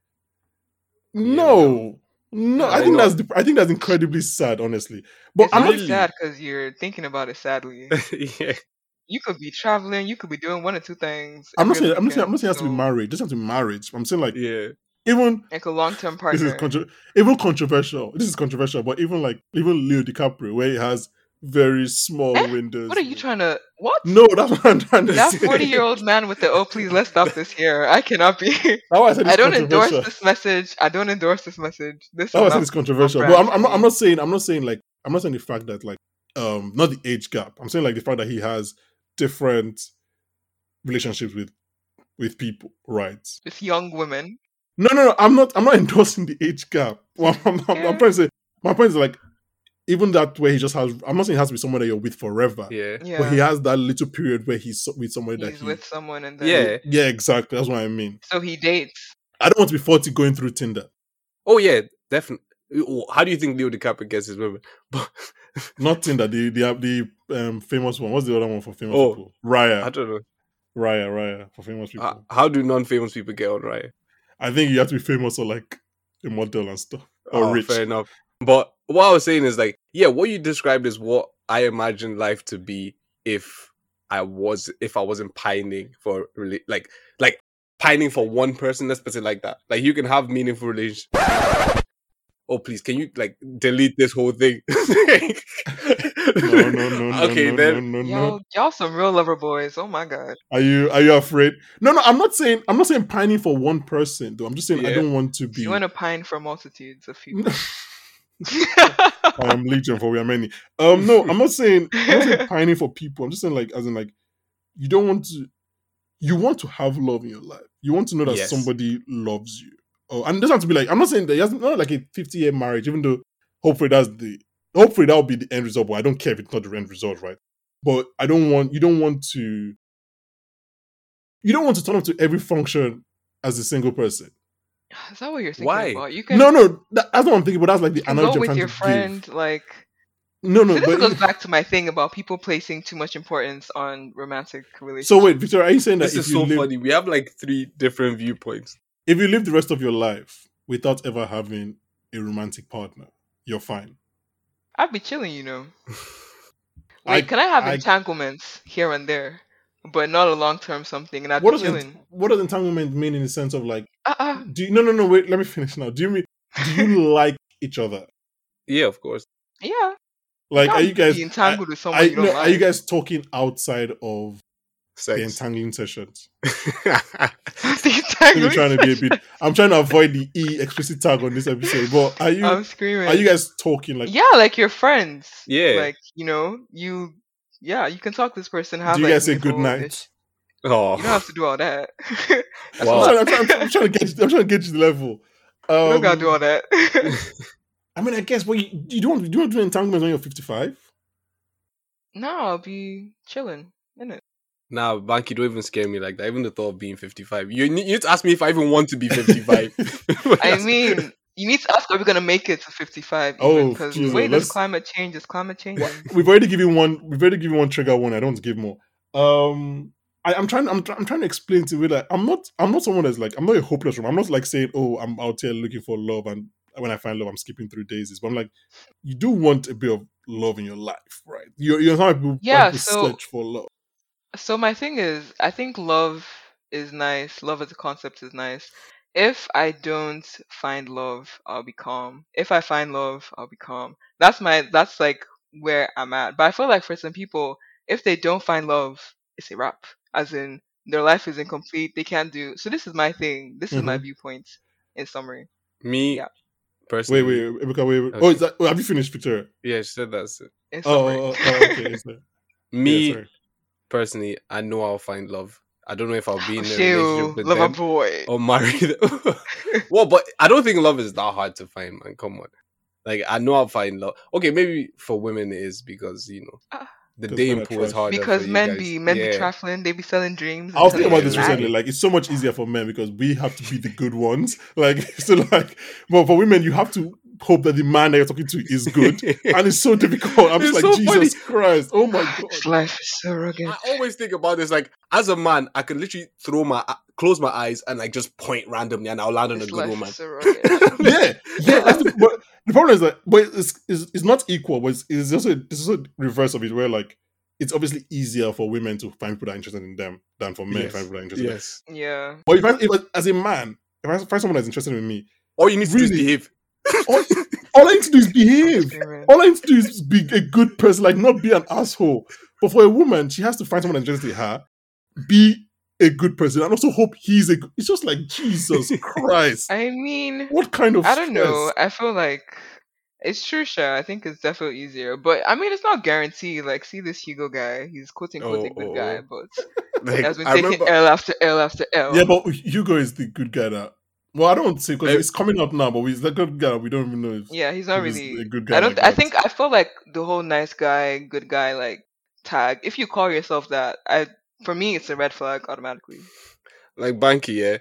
No, no. I I think know. that's. the- I think that's incredibly sad, honestly. But it's I'm really not. sad because you're thinking about it. Sadly, yeah. You could be traveling. You could be doing one or two things. I'm not saying. I'm not saying. I'm not saying it has to be so, marriage. It doesn't have to be marriage. I'm saying like Yeah. even Like a long-term partner. this is contro- even controversial. This is controversial, but even like even Leo DiCaprio, where he has very small Eh? windows. what are you trying to? What? No, that's what I'm trying to That forty-year-old man with the oh please let's stop this here. I cannot be. I said I don't endorse this message. I don't endorse this message. This that is I said it's controversial. But I'm, I'm not. I'm not saying. I'm not saying like. I'm not saying the fact that like, um, not the age gap. I'm saying like the fact that he has different relationships with with people, right? With young women. No, no, no. I'm not. I'm not endorsing the age gap. Well, I'm, I'm, I'm trying to say. My point is like, even that way he just has. I'm not saying it has to be someone that you're with forever. Yeah. Yeah. But he has that little period where he's with somebody that He's he. with someone and then Yeah. Yeah, exactly. That's what I mean. so he dates. I don't want to be 40 going through Tinder. Oh yeah, definitely. How do you think Leo DiCaprio gets his women? But Not Tinder. The the the um famous one. What's the other one for famous Oh, people? Raya. I don't know. Raya. Raya for famous people. How, how do non-famous people get on right? I think you have to be famous or like a model and stuff or oh, rich. fair enough. But what I was saying is like, yeah, what you described is what I imagined life to be if I was if I wasn't pining for really like like pining for one person. Let's put it like that. Like you can have meaningful relationships. Oh please, can you like delete this whole thing? No, no, no, no. Okay, no, then no, no, Y'all, no. y'all some real lover boys. Oh my god. Are you are you afraid? No, no. I'm not saying I'm not saying pining for one person though. I'm just saying I Yeah. don't want to be. You want to pine for multitudes of people. I am legion for we are many. Um, no, I'm not saying I'm not saying pining for people. I'm just saying like as in like you don't want to. You want to have love in your life. You want to know that Yes. somebody loves you. Oh, and it doesn't have to be like I'm not saying that it hasn't like a 50 year marriage. Even though hopefully that's the hopefully that will be the end result. But I don't care if it's not the end result, right? But I don't want you don't want to. You don't want to turn up to every function as a single person. Is that what you're thinking Why? about? You can, No, no, that, that's what I'm thinking. But that's like the you can analogy go I'm with trying your to give. friend. Like No, no, See, this but goes back to my thing about people placing too much importance on romantic relationships. So wait, Victor, are you saying that this if is you so live, funny. We have like three different viewpoints. If you live the rest of your life without ever having a romantic partner, you're fine. I'd be chilling, you know. I- can I have I- entanglements here and there, but not a long term something? And I'd What be does chilling. ent- what does entanglement mean in the sense of like I do you, no, no, no. Wait, let me finish now. Do you mean do you like each other? Yeah, of course. Yeah. Like, are you guys be entangled with someone are, you don't no, are you guys talking outside of the entangling sessions? The I'm trying to be a bit. I'm trying to avoid the e explicit tag on this episode. But are you I'm screaming. are you guys talking like? yeah, like your friends. Yeah. Like, you know, you yeah, you can talk to this person, have Do you like guys say good night? ish- oh, You don't have to do all that. I'm, Wow. trying, I'm, trying, I'm trying to get. I'm trying to get you the level. you Um, don't gotta do all that. I mean, I guess. But you, you don't. You don't do entanglements when you're 55. no, I'll be chilling, innit? Nah, Banky, don't even scare me like that. Even the thought of being 55. You need, you need to ask me if I even want to be 55. I mean, you need to ask are we gonna make it to 55 Oh, because the way this climate change is climate change. We've already given one. We've already given one trigger one. I don't give more. Um, I, I'm trying. I'm, try- I'm trying to explain to you that I'm not. I'm not someone that's like. I'm not a hopeless room. I'm not like saying, "Oh, I'm out here looking for love," and when I find love, I'm skipping through daisies. But I'm like, you do want a bit of love in your life, right? You're, you're how people, Yeah, so- search for love. So my thing is, I think love is nice. Love as a concept is nice. If I don't find love, I'll be calm. If I find love, I'll be calm. That's my that's like where I'm at. But I feel like for some people, if they don't find love, it's a wrap. As in their life is incomplete. They can't do so this is my thing. This is my Mhm. viewpoint in summary. me, Yeah. personally. Wait, wait, Emeka, wait, wait. Oh, is that? Oh, have you finished, Victoria? Yeah, she said that's it. In Oh, summary. oh, oh, okay. is Me, yeah, sorry. Personally, I know I'll find love. I don't know if I'll be in a relationship with lover them boy. or marry them. well, but I don't think love is that hard to find, man. Come on. Like, I know I'll find love. Okay, maybe for women it is because, you know, Ah. the 'Cause dating pool is trash. harder. Because for you men guys. be men yeah. be trifling, they be selling dreams. I was thinking about this you recently. Like, it's so much easier for men because we have to be the good ones. Like, so like, but for women, you have to hope that the man that you're talking to is good, and it's so difficult. I'm just It's like, so funny. Jesus Christ! Oh my god! Life is so rugged. I always think about this. Like, as a man, I can literally throw my uh, close my eyes and like just point randomly, and I'll land on a good life woman. so yeah, yeah. The, but the problem is that, but it's, it's it's not equal. But it's, it's also it's also reverse of it, where like it's obviously easier for women to find people that are interested in them than for men to find people that are interested. in them. yes. yeah. But if, I, if as a man, if I find someone that's interested in me, All you need to do is Really? behave. All, all I need to do is oh, behave. All I need to do is be a good person, like not be an asshole. But for a woman, she has to find someone that's interested her, be a good person, and also hope he's a. good- It's just like Jesus Christ. I mean, What kind of? I don't know. I feel like it's true, sure. I think it's definitely easier, but I mean, it's not guaranteed. Like, see this Hugo guy; he's quote unquote a Oh, good oh, guy, oh. but Like, he has been I taking remember, L after L after L. Yeah, but Hugo is the good guy that. Well, I don't see because it's coming out now, but he's the good guy. We don't even know if yeah, he's not he's really. a good guy. I don't. like I think I feel like the whole nice guy, good guy, like tag. If you call yourself that, I for me, it's a red flag automatically. like Banky, yeah.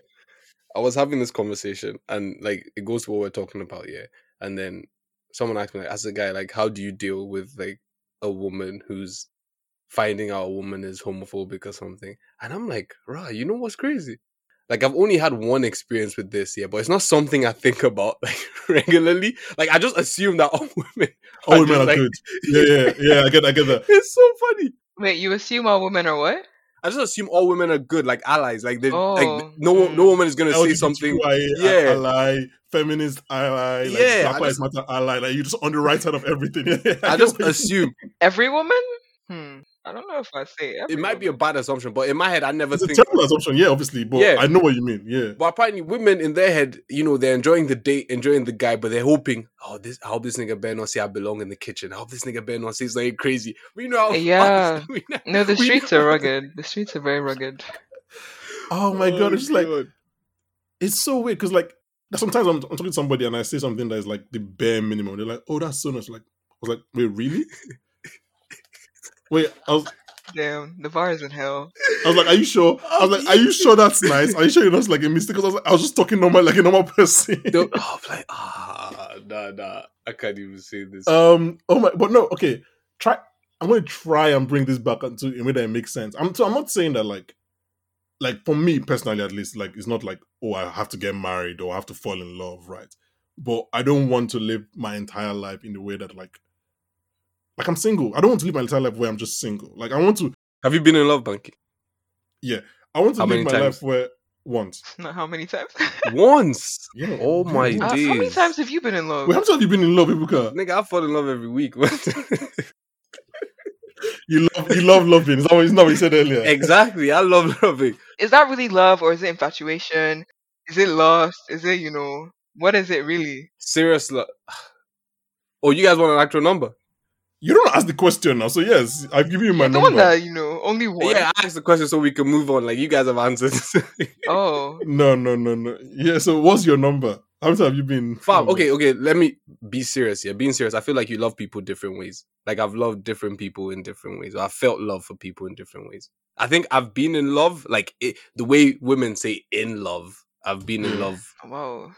I was having this conversation, and like it goes to what we're talking about, yeah. And then someone asked me, like, as a guy, like, how do you deal with like a woman who's finding out a woman is homophobic or something? And I'm like, rah, you know what's crazy? Like I've only had one experience with this, yeah, but it's not something I think about like regularly. Like I just assume that all women, all are women just, are like- good. Yeah, yeah, yeah. I get, I get that. It's so funny. Wait, you assume all women are what? I just assume all women are good, like allies. Like they, Oh, like no, no mm. woman is gonna say something. Yeah. ally, feminist ally, like Yeah, Black I Lives just- Matter ally. Like you just on the right side of everything. I just assume Every woman? I don't know if I say every it might be a bad assumption, but in my head, I never it's a think. terrible assumption. Yeah, obviously, but Yeah. I know what you mean. Yeah. But apparently, women in their head, you know, they're enjoying the date, enjoying the guy, but they're hoping, oh, this. I hope this nigga better not say I belong in the kitchen. I hope this nigga better not say something crazy. We know how. Yeah. we know- No, the streets are rugged. The streets are very rugged. Oh my god, it's just like it's so weird because like sometimes I'm, I'm talking to somebody and I say something that is like the bare minimum. They're like, "Oh, that's so much." Like, I was like, "Wait, really?" Wait, I was, Damn, the bar is in hell. I was like, "Are you sure?" I was like, "Are you sure that's nice? Are you sure you're not like a mistake?" 'Cause I was, like, I was just talking normal, like a normal person. They'll- oh, I'm like, ah, nah, nah. I can't even say this. um, oh my, but no, okay. Try. I'm going to try and bring this back into a way that it makes sense. I'm. So I'm not saying that like, like for me personally, at least, like it's not like oh I have to get married or I have to fall in love, right? But I don't want to live my entire life in the way that like, like I'm single. I don't want to live my entire life where I'm just single. Like I want to, Have you been in love, Banky? Yeah, I want to How live my times? life where Once. Not how many times? Once. Yeah. Oh my Uh, how many times have you been in love? Wait, how much have you been in love, Ebuka? Nigga, I fall in love every week. You love you love loving. Is that what, is that what you said earlier? exactly. I love loving. Is that really love or is it infatuation? Is it lust? Is it, you know, what is it really? Serious love. Oh, you guys want an actual number? You don't ask the question now, so yes, I've given you my the number. one that, you know, only one. Yeah, I asked the question so we can move on. Like you guys have answered. Oh. No, no, no, no. Yeah, so what's your number? How many times have you been? Fam, okay, okay. Let me be serious here. Being serious, I feel like you love people different ways. Like I've loved different people in different ways. I've felt love for people in different ways. I think I've been in love, like it, the way women say in love. I've been in mm. love. Wow.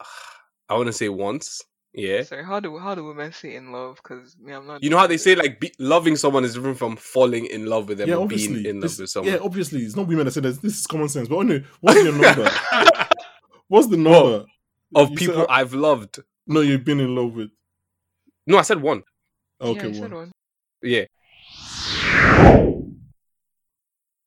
I want to say once. Yeah. Sorry, how do how do women say in love? Because me, I'm not. You know how they say like be, loving someone is different from falling in love with them Yeah, or obviously. being in love with someone. Yeah, obviously, it's not women that say this. This is common sense. But anyway, what's your number? what's the number of You people said- I've loved. no, you've been in love with. No, I said one. Ah, okay, yeah, you said one. one. Yeah.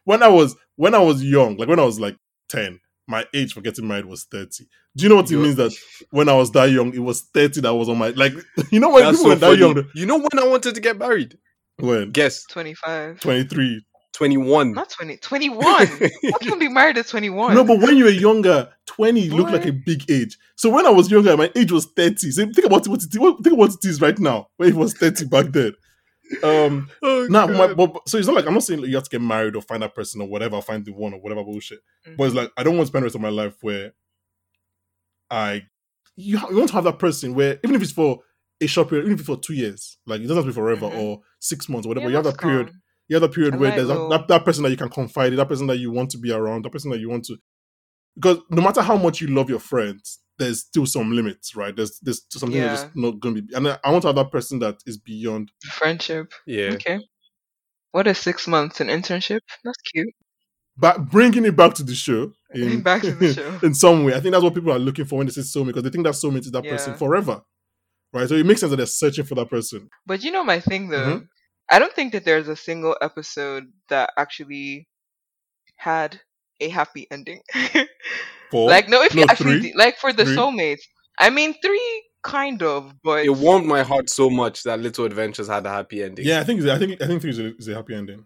When I was when I was young, like when I was like ten, my age for getting married was thirty. Do you know what it You're- means that when I was that young, it was thirty that was on my like? You know when That's people so were that young, You know when I wanted to get married? when Guess. Twenty-five. twenty three. 21. Not 20. 21. How can you be married at 21? No, but when you were younger, 20 looked like a big age. So when I was younger, my age was 30. So think about what it, what- think about what it is right now, when it was 30 back then. Um oh, now my, but, but- so it's not like I'm not saying you have to get married or find that person or whatever, find the one or whatever bullshit. Mhm. But it's like I don't want to spend the rest of my life where I you, ha- you want to have that person where even if it's for a short period, even if it's for two years, like it doesn't have to be forever Mhm. or six months or whatever. Yeah, you have that's that period calm. you have that period I where there's that, that, that person that you can confide in, that person that you want to be around, that person that you want to. Because no matter how much you love your friends, there's still some limits, right? There's there's something that's just not going to be. And I, I want to have that person that is beyond. Friendship. yeah. Okay. What is six months? An internship? That's cute. But bringing it back to the show, in, Back to the show. in some way, I think that's what people are looking for when they say soulmate, because they think that soulmate is that person forever, right? So it makes sense that they're searching for that person. But you know my thing though. Mhm. I don't think that there's a single episode that actually had a happy ending. For like no, if you actually three. like for the Three. soulmates, I mean three kind of, but It warmed my heart so much that Little Adventures had a happy ending. yeah, I think I think I think it's a, it's a happy ending.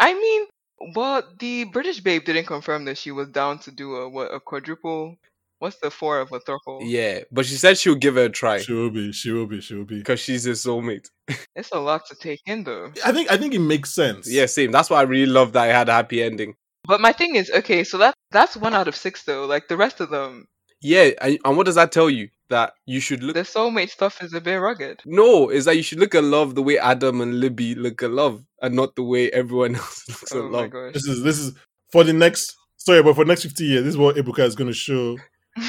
I mean, well, the British babe didn't confirm that she was down to do a what a quadruple. What's the four of a thruple? Yeah, but she said she'll give it a try She will be, she will be, she will be. because she's his soulmate. It's a lot to take in though. I think I think it makes sense. Yeah, same. That's why I really love that I had a happy ending. But my thing is, okay, so that that's one out of six though. Like the rest of them, Yeah, and, and what does that tell you? That you should look. the soulmate stuff is a bit rugged. No, is that you should look at love the way Adam and Libby look at love, and not the way everyone else looks Oh at my love. gosh. This is this is for the next sorry, but for the next fifty years, this is what Ebuka is going to show.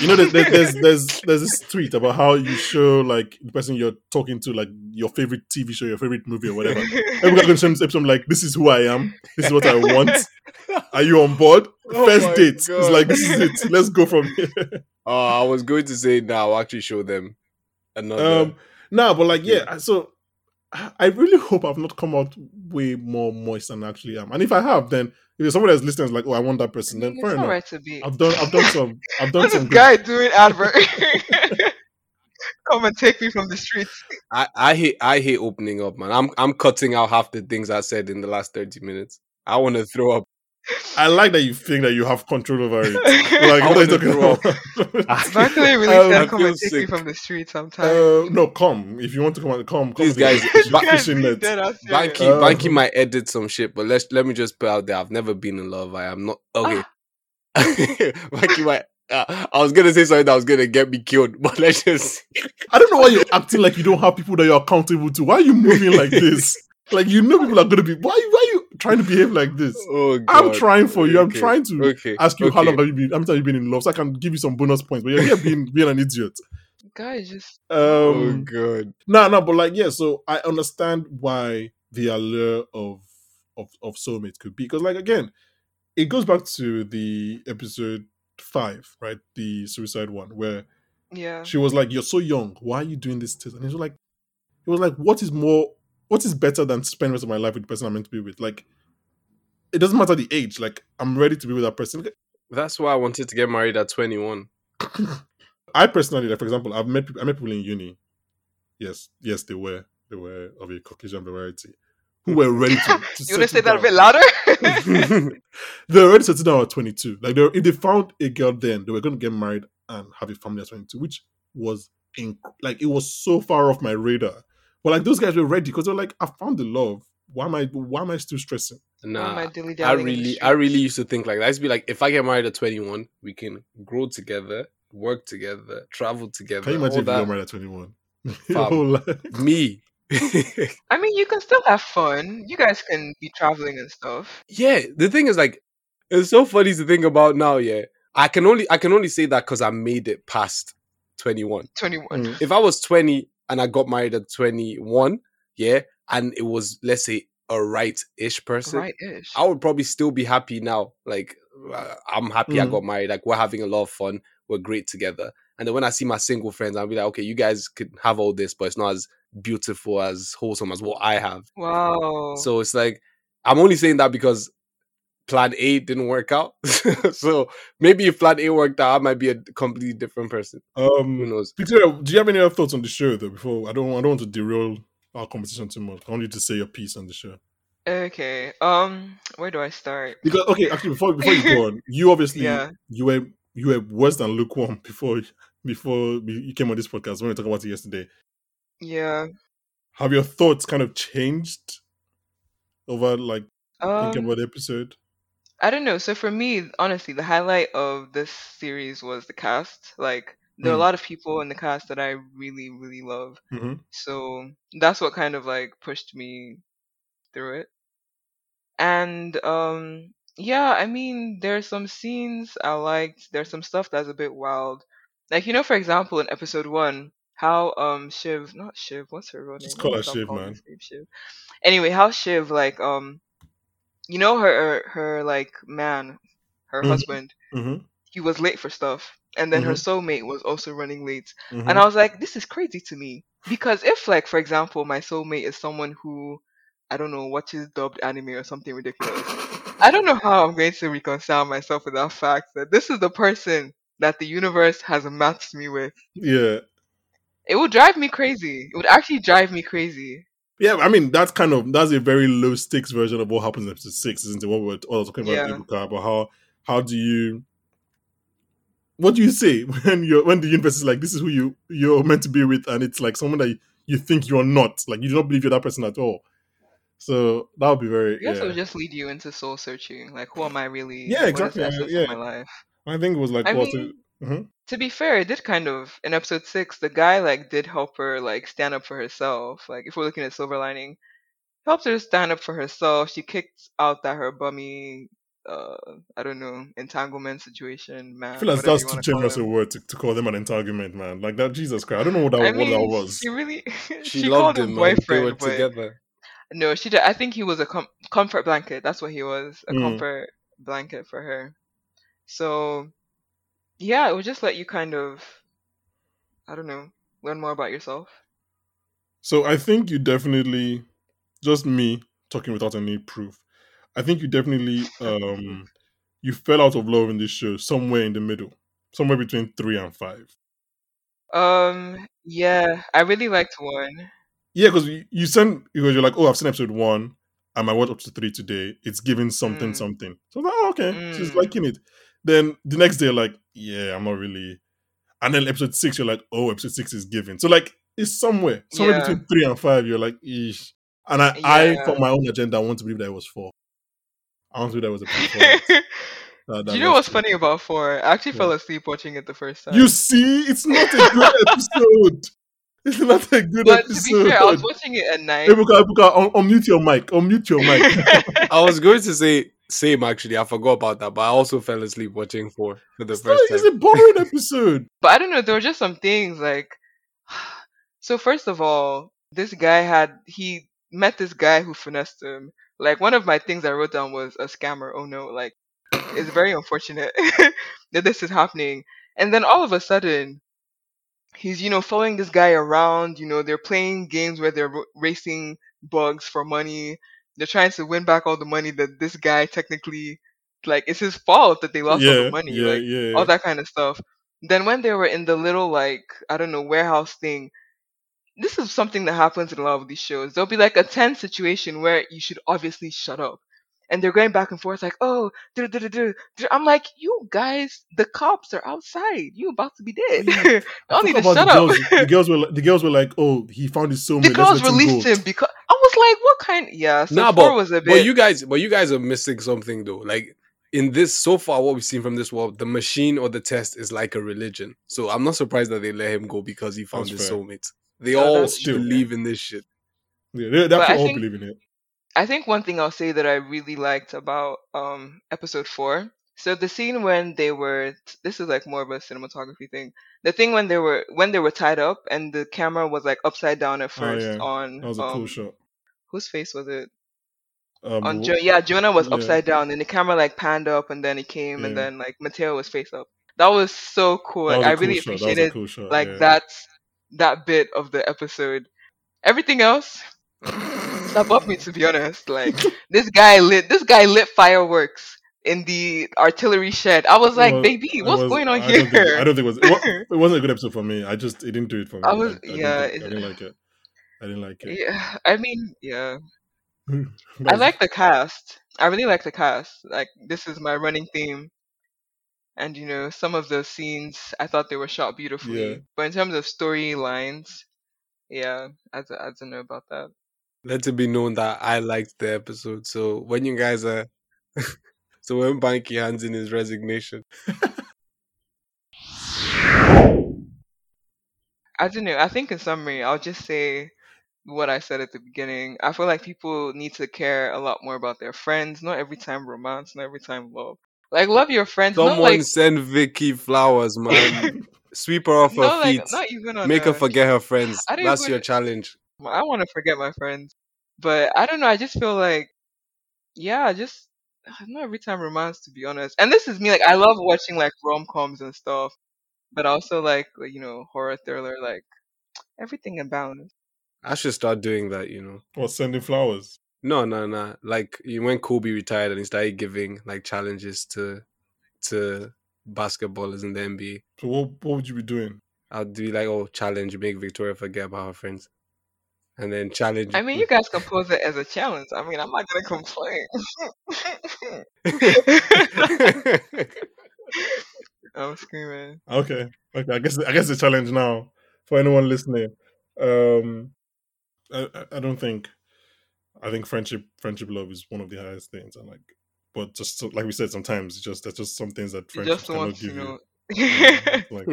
You know, there's, there's there's there's this tweet about how you show like the person you're talking to, like your favorite TV show, your favorite movie, or whatever. Going to send this episode like, "This is who I am. This is what I want. Are you on board? Oh First date. It's like this is it. Let's go from here." Oh, I was going to say now. I'll actually show them another. Um, no, but like, yeah. So I I really hope I've not come out way more moist than I actually am. And if I have, then if someone that's listening, is like, oh, I want that person, then it's fair enough. alright to be. I've done, I've done some, I've done some. this good- guy doing advert? Come and take me from the streets. I, I hate I hate opening up, man. I'm I'm cutting out half the things I said in the last thirty minutes. I want to throw up. I like that you think that you have control over it. Like, I what are you talking throw about? Barkley really Um, said, I "Come and take me sick. from the street I'm. Uh, no, come if you want to come. on- Come, come. These guys- fishing- Ba- Guys, fishing really net. dead ass serious. Banky Uh, Banky might edit some shit, but let's let me just put out there. I've never been in love. I am not okay. Banky might. Uh, I was gonna say something that was gonna get me killed, but let's just. I don't know why you're acting like you don't have people that you're accountable to. Why are you moving like this? Like you know people are gonna be. Why? Why are you trying to behave like this? Oh, I'm trying for you. I'm Okay, trying to Okay. ask you how long have you been? How many times have you been in love? So I can give you some bonus points. But you're here being being an idiot. Guys, just Oh Um, god. no, no, but like yeah. So I understand why the allure of of of soulmates could be because like again, it goes back to the episode five, right? The suicide one where yeah. she was like, "You're so young. Why are you doing this?" And he was like, "It was like, what is more, what is better than spend the rest of my life with the person I'm meant to be with? Like, it doesn't matter the age. Like, I'm ready to be with that person. That's why I wanted to get married at 21. I personally, like, for example, I've met I met people in uni. Yes, yes, they were they were of a Caucasian variety who were ready to. to you want to say settle that a bit louder? they were ready to settled down at 22. Like, they were, if they found a girl then, they were going to get married and have a family at 22, which was inc- like it was so far off my radar. But like those guys were ready because they're like, I found the love. Why am I? Why am I still stressing? Nah, my I dilly-dallying in the really, I really used to think like that. I used to be like, if I get married at 21, we can grow together, work together, travel together. Can you imagine all if you got married at 21? Fam. Me. I mean, you can still have fun. You guys can be traveling and stuff. yeah, the thing is like, it's so funny to think about now. Yeah, I can only, I can only say that because I made it past 21. 21. Mm. if I was 20 and I got married at 21, yeah, and it was let's say a right-ish person, Right ish. I would probably still be happy now. Like uh, I'm happy I Mm. got married. Like we're having a lot of fun. We're great together. And then when I see my single friends, I'll be like, okay, you guys could have all this, but it's not as beautiful as wholesome as what I have. Wow. So it's like I'm only saying that because plan A didn't work out. so maybe if plan A worked out, I might be a completely different person. Who Um, knows? Victoria, do you have any other thoughts on the show though? Before I don't, I don't want to derail our conversation too much. I want you to say your piece on the show. okay. Um, where do I start? Because okay, actually, before before you go on, you obviously Yeah. you were you were worse than lukewarm before before you came on this podcast when we talked about it yesterday. Yeah. Have your thoughts kind of changed over like thinking Um, about the episode? I don't know. So for me, honestly, the highlight of this series was the cast. Like, there are a Mm. lot of people in the cast that I really, really love. hmm So that's what kind of like pushed me through it. And um yeah, I mean there's some scenes I liked, there's some stuff that's a bit wild. Like you know, for example, in episode one, how um Shiv not Shiv, what's her real name? Just call her Shiv, man. Shiv. Anyway, how Shiv like um you know her her like man, her Mhm. husband, hmm he was late for stuff. And then her Mhm. soulmate was also running late. And I was like, this is crazy to me. Because if, like, for example, my soulmate is someone who, I don't know, watches dubbed anime or something ridiculous, I don't know how I'm going to reconcile myself with that fact that this is the person that the universe has matched me with. yeah, It would drive me crazy. It would actually drive me crazy. Yeah. I mean, that's kind of that's a very low stakes version of what happens in episode six, isn't it? What we're all talking about Yeah. Ebuka, about how how do you what do you say when you're when the universe is like this is who you you're meant to be with, and it's like someone that you, you think you're not, like you do not believe you're that person at all. So that would be very I guess it yeah. would just lead you into soul searching. Like, who am I really? Yeah, exactly, uh, yeah. my life? I think it was like I what mean, mhm. To be fair, it did kind of in episode six. The guy like did help her like stand up for herself. Like if we're looking at silver lining, helped her stand up for herself. She kicked out that her bummy, uh, I don't know, entanglement situation, Man, I feel like whatever that's too want to generous a word to, to call them an entanglement, man. Like that, Jesus Christ. I don't know what that I what that mean, was. she really She, she loved called him him, man. They were boyfriend, together. no, she did. I think he was a com- comfort blanket. That's what he was, a Mm. comfort blanket for her. So yeah, it would just let you kind of, I don't know, learn more about yourself. So I think you definitely, just me talking without any proof. I think you definitely um you fell out of love in this show somewhere in the middle, somewhere between three and five. Um, yeah, I really liked one. Yeah, because you, you sent because you're like, oh, I've seen episode one. And I might watch up to three today. It's giving something Mm, something. So like, oh, okay, she's mm, liking it. Then the next day, like, yeah, I'm not really. And then episode six, you're like, oh, episode six is giving. So like, it's somewhere, somewhere yeah, between three and five. You're like, Eesh. And I, I, for my own agenda, I want to believe that it was four. I want to believe that was a. four that, that, Do you know what's funny about four? I actually Yeah. fell asleep watching it the first time. You see, it's not a good episode. It's not a good But to be fair, I was watching it at night. Ebuka, Ebuka, un- unmute your mic. Unmute your mic. I was going to say same actually. I forgot about that, but I also fell asleep watching four for the it's not. first It's time. a boring episode. But I don't know, there were just some things like so first of all, this guy had he met this guy who finessed him. Like one of my things I wrote down was a scammer. Oh no, like it's very unfortunate that this is happening. And then all of a sudden, he's you know following this guy around. You know they're playing games where they're r- racing bugs for money. They're trying to win back all the money that this guy technically like it's his fault that they lost all the money, yeah, like yeah. all that kind of stuff. Then when they were in the little like I don't know warehouse thing, this is something that happens in a lot of these shows. There'll be like a tense situation where you should obviously shut up. And they're going back and forth like, oh, duh, duh, duh, duh, duh." I'm like, you guys, the cops are outside. You about to be dead. Yeah. Y'all need to shut about up. the girls. the girls were like, the girls were like, oh, he found his soulmate. the girls let him released go. him because I was like, what kind? Yeah, so nah, but, was a bit. but you guys, but you guys are missing something though. Like in this, so far, what we've seen from this world, the machine or the test is like a religion. So I'm not surprised that they let him go because he found That's his fair. soulmate. They No, all that's true. believe in this shit. Yeah, they, they But I actually all think- believe in it. I think one thing I'll say that I really liked about um episode four. So the scene when they were this is like more of a cinematography thing. The thing when they were when they were tied up and the camera was like upside down at first Oh, first yeah. on That was a cool um, shot. whose face was it? Um, On jo- yeah, Jonah was yeah. upside down and the camera like panned up and then it came and then like Mateo was face up. That was so cool. that Like was I cool really shot. That appreciated cool shot. like yeah. that's that bit of the episode. Everything else stop me to be honest. Like this guy lit this guy lit fireworks in the artillery shed. I was like, Well, baby, what's was- going on I here? Don't think, I don't think it was. It, wa- it wasn't a good episode for me. I just it didn't do it for me. I was- didn't yeah, think- I didn't like it. I didn't like it. yeah, I mean, yeah. I like the cast. I really like the cast. Like this is my running theme. And you know, some of the scenes I thought they were shot beautifully. Yeah. But in terms of storylines, yeah, I don't know about that. Let it be known that I liked the episode. So when you guys are, so when Banky hands in his resignation, I don't know. I think in summary, I'll just say what I said at the beginning. I feel like people need to care a lot more about their friends. Not every time romance, not every time love. Like love your friends. someone not like send Vicky flowers, man. Sweep her off her like feet. not even on Make a, her forget her friends. That's even- your challenge. I want to forget my friends, but I don't know. I just feel like, yeah, just not every time romance, to be honest. And this is me. Like I love watching like rom coms and stuff, but also like uh, you know horror thriller. Like everything in balance. I should start doing that, you know. or sending flowers? No, no, no. Like when Kobe retired and he started giving like challenges to to basketballers in the NBA. So what what would you be doing? I'd be like, oh, challenge, make Victoria forget about her friends. And then challenge. I mean, you guys can pose it as a challenge. I mean, I'm not gonna complain. I'm screaming. Okay, okay. I guess I guess the challenge now for anyone listening. Um, I I- I don't think. I think friendship friendship love is one of the highest things. and like, but just so, like we said, sometimes it's just there's just some things that friendship just cannot give you. know. Like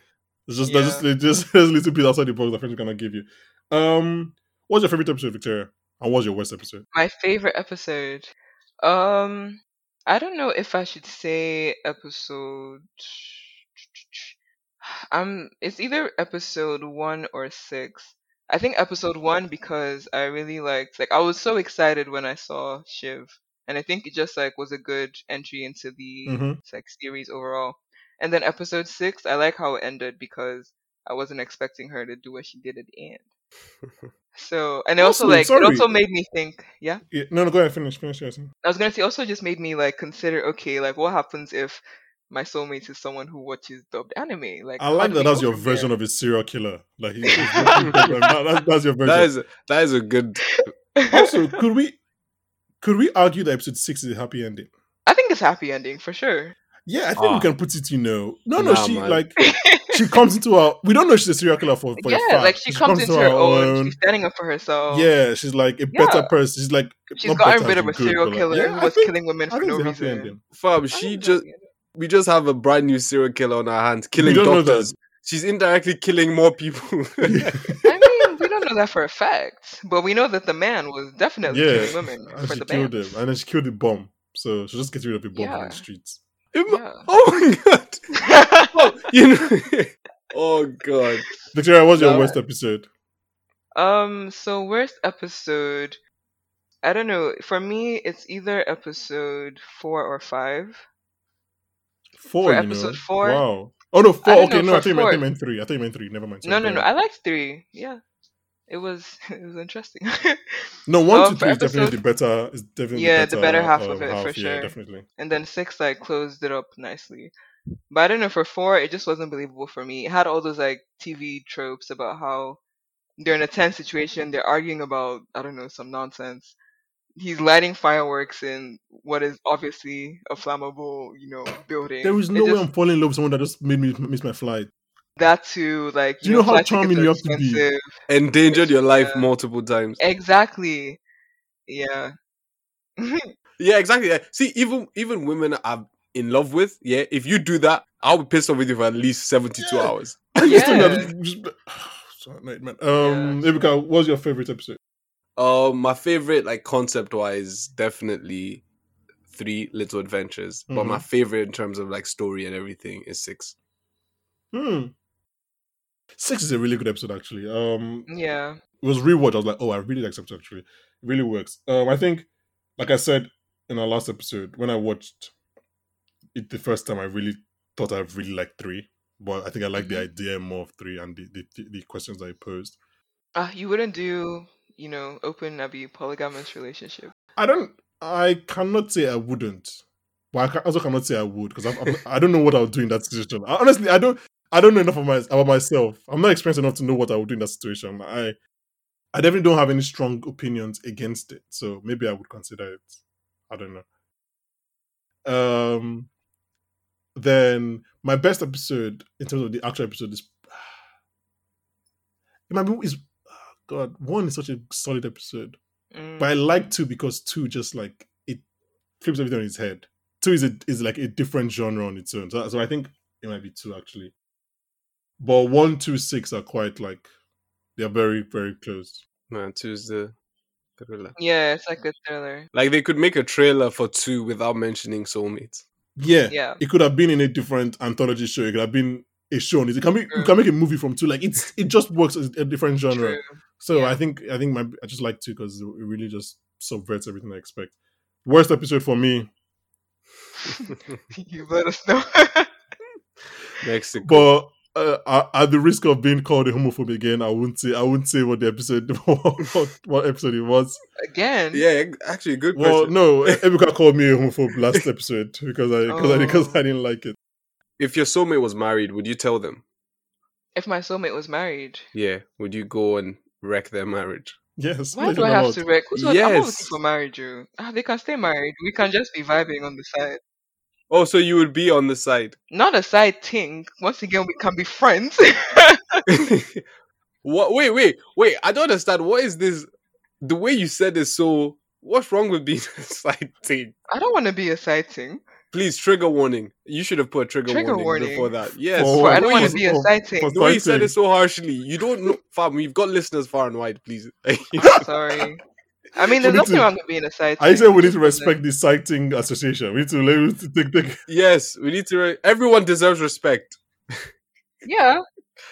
It's just there's just just there's little piece outside the box that friendship cannot give you. Um, what's your favorite episode, Victoria? And what's your worst episode? My favorite episode. Um, I don't know if I should say episode. Um, it's either episode one or six. I think episode one because I really liked, like, I was so excited when I saw Shiv, and I think it just like was a good entry into the Mhm. like series overall. And then episode six, I like how it ended because I wasn't expecting her to do what she did at the end. So, and it also, Also, like sorry. it also made me think, yeah. Yeah, no, no, go ahead, finish, finish. Yes. I was gonna say also just made me like consider okay like what happens if my soulmate is someone who watches dubbed anime like I like that. That's your version of a serial killer. Like he, he's looking for them. That- that- that's your version. that is that is a good. also, could we could we argue that episode six is a happy ending? I think it's a happy ending for sure. Yeah, I think Ah. we can put it. You know, no, no, Nah, she man. like she comes into our. We don't know she's a serial killer for, for yeah, fact. like she comes into her own. She's standing up for herself. yeah, she's like a better person. She's like she's not gotten better rid of a in good, serial killer yeah, who I was think- killing women I for no it's a happy reason. ending. Fam, she just we just have a brand new serial killer on our hands, killing don't know that. doctors. She's indirectly killing more people. I mean, we don't know that for a fact, but we know that the man was definitely yeah, killing women and for she the killed man. him, and then she killed the bomb. So she just gets rid of the bomb on the streets. Yeah. oh my god! Oh, you know. oh god! Victoria, what's your worst episode? Um, so worst episode, I don't know. For me, it's either episode four or five. Four. you episode know? four? Wow. Oh no, four. Okay, know, no, I for think you meant, I think you meant three. I think you meant three. Never mind. No, sorry, no, go no. I liked three. Yeah. It was it was interesting. No, one, Um, two, for three is definitely the better. Is definitely Yeah, the the better, better half of um, it, for Yeah, sure. definitely. and then six like closed it up nicely. But I don't know for four, it just wasn't believable for me. It had all those like TV tropes about how they're in a tense situation, they're arguing about I don't know some nonsense. He's lighting fireworks in what is obviously a flammable, you know, building. There was no way just- I'm falling in love with someone that just made me miss my flight. That too, like Do you know how charming you have to be? Endangered your life Yeah. multiple times. Exactly. Yeah. Yeah, exactly. yeah. See, even even women I'm in love with, yeah, if you do that, I'll be pissed off with you for at least 72 Yeah. hours. I just Yeah. that just, man. Um, Ebuka, what was your favorite episode? Um, my favorite, like concept wise, definitely three little adventures. But my favorite in terms of like story and everything is six. Hmm. Six is a really good episode, actually. Um, yeah. it was rewatch. I was like, oh, I really like this episode. Actually, it really works. Um, I think, like I said in our last episode, when I watched it the first time, I really thought I really liked three. But I think I like the idea more of three and the the, the questions that it posed. Uh, you wouldn't do, you know, open Nabi polygamous relationship. I don't. I cannot say I wouldn't, but I also cannot say I would because I don't know what I would do in that situation. I, honestly, I don't. I don't know enough my, about myself. I'm not experienced enough to know what I would do in that situation. I, I definitely don't have any strong opinions against it. So maybe I would consider it. I don't know. Um. Then my best episode in terms of the actual episode is. It might be is. God, one is such a solid episode. Mm. But I like two because two just like it flips everything on its head. Two is a, is like a different genre on its own. So, so I think it might be two actually. But one, two, six are quite like they're very, very close. Man, two's the thriller. Yeah, it's like a thriller. Like they could make a trailer for two without mentioning soulmates. Yeah. Yeah. It could have been in a different anthology show. It could have been a show on it. It can be you can make a movie from two. Like it's it just works as a different genre. True. So Yeah. I think I think my I just like two because it really just subverts everything I expect. Worst episode for me, you let us know. Mexico. But uh, at- at the risk of being called a homophobe again, I wouldn't say I wouldn't say what the episode what, what episode it was. Again. yeah, actually, good Well, question. no, Ebuka called me a homophobe last episode because I because I because Oh. I didn't like it. If your soulmate was married, would you tell them? If my soulmate was married, Yeah. Would you go and wreck their marriage? Yes, why do I have out. to wreck? Who's I'm not Yes. looking for marriage, you. Ah, they can stay married. We can just be vibing on the side. Oh, so you would be on the side. Not a side thing. Once again, we can be friends. what? Wait, wait, wait. I don't understand. What is this? The way you said is so. What's wrong with being a side thing? I don't want to be a side thing. Please, trigger warning. You should have put a trigger, Trigger warning, before that. Yes. For But I don't want to be a side thing. for The way you said it so harshly. You don't know, fam. We've got listeners far and wide. Please. Sorry. I mean, there's nothing to- wrong with being a side I said we need to respect the sighting association. We need to let we need to take take. yes, we need to. Re- everyone deserves respect. Yeah.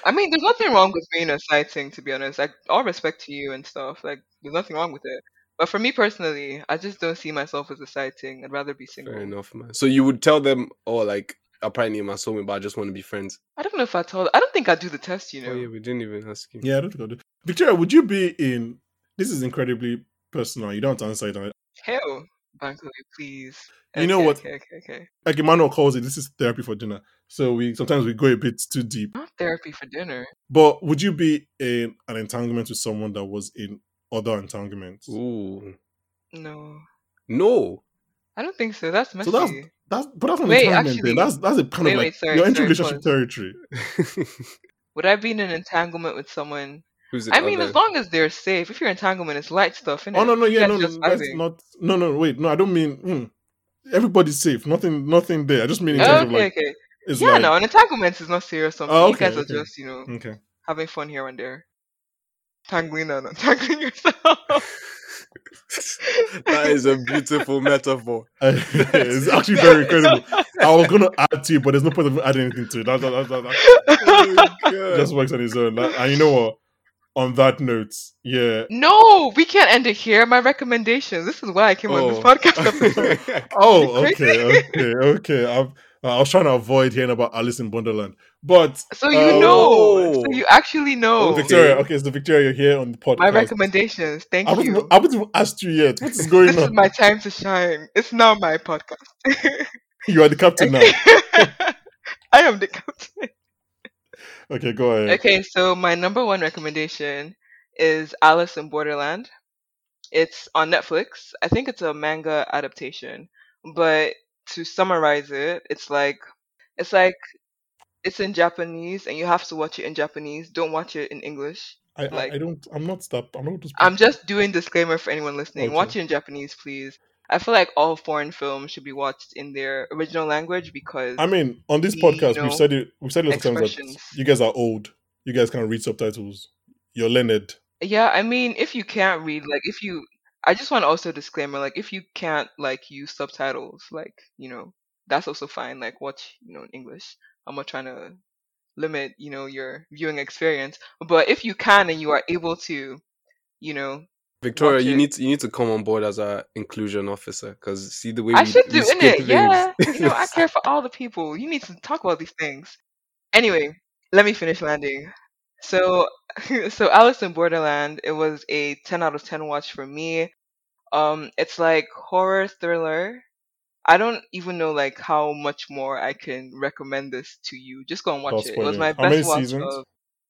I mean, there's nothing wrong with being a side thing, to be honest. Like, all respect to you and stuff. Like, there's nothing wrong with it. But for me personally, I just don't see myself as a side thing. I'd rather be single. Fair enough, man. So you would tell them, oh, like apparently you're my soulmate, but I just want to be friends. I don't know if I told. I don't think I do the test. You oh, know. Oh yeah, we didn't even ask you. Yeah, I don't think I'll do. Victoria, would you be in? This is incredibly personal. You don't have to answer it. Hell, Bankole, please. You know what? Okay, okay, okay. Like Emmanuel calls it, this is therapy for dinner. So we sometimes we go a bit too deep. Not therapy for dinner. But would you be in an entanglement with someone that was in other entanglements? Ooh, No, no. I don't think so. That's messy. So that's that's but that's an Wait, entanglement actually- thing. That's that's a kind wait, of like wait, sorry, you're entering sorry, relationship pause. territory. Would I be in an entanglement with someone? Who's I mean, as long as they're safe. If you're entanglement, it's light stuff, innit? Oh no, no, yeah, no, no, that's not. No, no, wait, no, I don't mean. hmm. Everybody's safe. Nothing, nothing there. I just mean in Oh, terms of okay, like, okay. it's Yeah, like, no, an entanglement is not serious. Something Oh, you okay, guys are just, you know, okay. having fun here and there, tangling and untangling yourself. that is a beautiful metaphor. it's actually very incredible. I was gonna add to it, but there's no point of adding anything to it. That, that, that, that, Oh, just works on its own. And you know what? On that note, yeah. no, we can't end it here. My recommendations. This is why I came on this Oh. podcast episode. Oh, okay, okay, okay. I'm, Uh, I was trying to avoid hearing about Alice in Wonderland, but So you uh, know. So Oh. you actually know. Okay. Victoria. Okay, so Victoria, you're here on the podcast. My recommendations. Thank I haven't, you. I haven't asked you yet. What is going this is my time to shine. It's now my podcast. You are the captain now. I am the captain. Okay, go ahead. Okay, so my number one recommendation is Alice in Borderland. It's on Netflix. I think it's a manga adaptation, but to summarize it, it's like it's like it's in Japanese and you have to watch it in Japanese. Don't watch it in English. I, I, like- I don't. I'm not stop. I'm not. Just, I'm just doing disclaimer for anyone listening. Okay. Watch it in Japanese, please. I feel like all foreign films should be watched in their original language because I mean, on this you podcast, know, we've said it. We've said it lots of times that you guys are old. You guys can't read subtitles. You're learned. Yeah, I mean, if you can't read, like, if you, I just want to also disclaimer, like, if you can't, like, use subtitles, like, you know, that's also fine. Like, watch, you know, in English. I'm not trying to limit, you know, your viewing experience. But if you can and you are able to, you know, Victoria, you need to, you need to come on board as a inclusion officer because see the way I we, should do, innit? things. Yeah. You know, I care for all the people. You need to talk about these things. Anyway, let me finish landing. So, so Alice in Borderland, it was a 10 out of 10 watch for me. Um, it's like horror thriller. I don't even know like how much more I can recommend this to you. Just go and watch Without it. It was my best watch seasons? of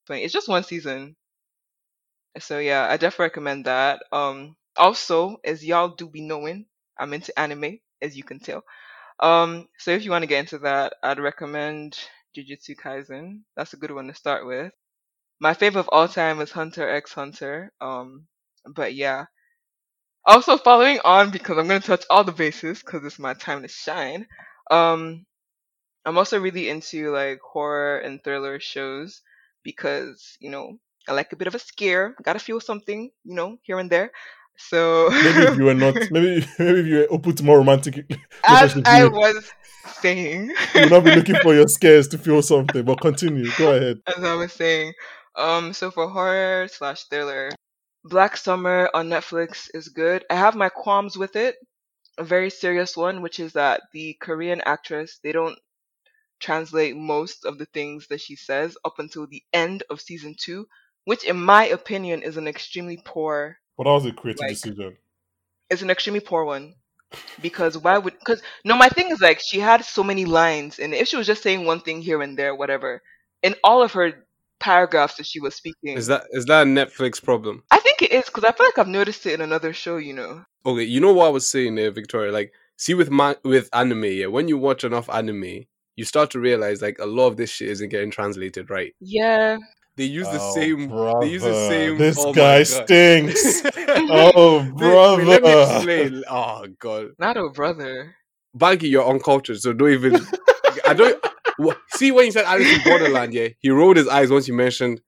20. It's just one season. So yeah, I definitely recommend that. Um, also, as y'all do be knowing, I'm into anime, as you can tell. Um, so if you want to get into that, I'd recommend Jujutsu Kaisen. That's a good one to start with. My favorite of all time is Hunter x Hunter. Um, but yeah. Also following on because I'm gonna touch all the bases because it's my time to shine. Um, I'm also really into like horror and thriller shows because you know I like a bit of a scare. Gotta feel something, you know, here and there. So Maybe if you were not, maybe maybe if you were open to more romantic as I was saying, you would not be looking for your scares to feel something. But continue. Go ahead. as I was saying. Um, so for horror slash thriller, Black Summer on Netflix is good. I have my qualms with it. A very serious one, which is that the Korean actress they don't translate most of the things that she says up until the end of season two, which in my opinion is an extremely poor But that was a creative Like- decision. it's an extremely poor one because why would because no my thing is like she had so many lines and if she was just saying one thing here and there whatever in all of her paragraphs that she was speaking Is that is that a Netflix problem? i think it is because i feel like i've noticed it in another show you know Okay, you know what I was saying there, Victoria. Like, see with ma- with anime, yeah, when you watch enough anime, you start to realize like a lot of this shit isn't getting translated right. yeah They use the Oh, same. They use the same. This oh guy stinks. oh, Wait, brother. wait, let me explain. Oh god, not a brother Banky, you're uncultured, so don't even. I don't. See when you said Alice in Borderland, yeah, he rolled his eyes once you mentioned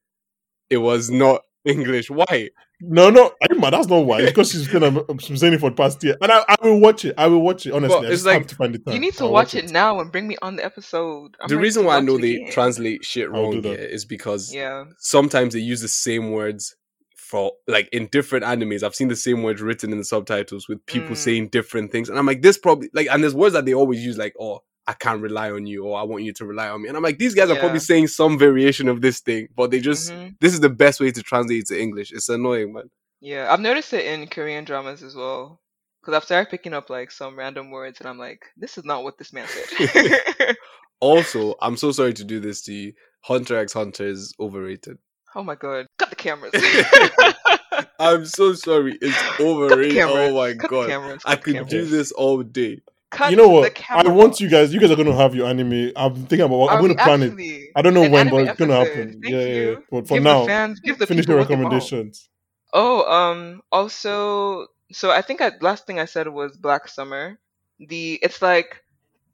it was not English. Why? No, no, I'm. That's not why. It's because she's been um, she's saying it for the past year, and I, I will watch it. I will watch it. Honestly, But I it's just like- have to find the time. you need to I'll watch it now and bring me on the episode I'm the reason why I know they again. translate shit wrong that. yeah, is because yeah sometimes they use the same words for like in different animes. I've seen the same words written in the subtitles with people Mm. saying different things, and I'm like, this probably like, and there's words that they always use like, oh, I can't rely on you, or I want you to rely on me, and I'm like, these guys are probably saying some variation of this thing, but they just Mhm. this is the best way to translate it to English. It's annoying, man. yeah i've noticed it in korean dramas as well because i've started picking up like some random words and i'm like this is not what this man said Also, I'm so sorry to do this to you. Hunter x Hunter is overrated. Oh my god. Cut the cameras. I'm so sorry. It's overrated. Oh my Cut god. I could do this all day. Cut you know what? I want you guys. You guys are going to have your anime. I'm thinking about. I'm going to plan it. I don't know when, but it's going to happen. Thank yeah, yeah, yeah. But for give now, the fans, give the finish people the what they want. recommendations. Oh, um, also, so I think I, last thing I said was Black Summer. The it's like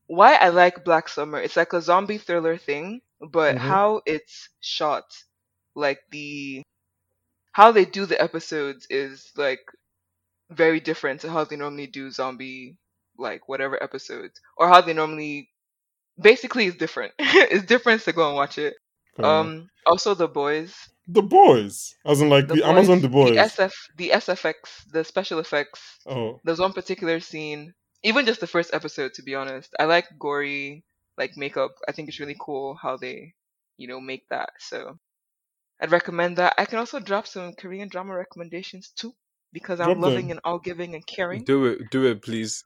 why I like Black Summer. It's like a zombie thriller thing, but Mhm. how it's shot, like the how they do the episodes is like very different to how they normally do zombie like whatever episodes or how they normally basically it's different. it's different to go and watch it. Fair. Um also the boys the boys, as in like the, Amazon the boys. the SF, the SFX, the special effects. oh, There's one particular scene, even just the first episode, to be honest. I like gory like makeup. I think it's really cool how they, you know, make that. So I'd recommend that. I can also drop some Korean drama recommendations too because I'm Drop loving them. and all giving and caring. Do it, do it, please.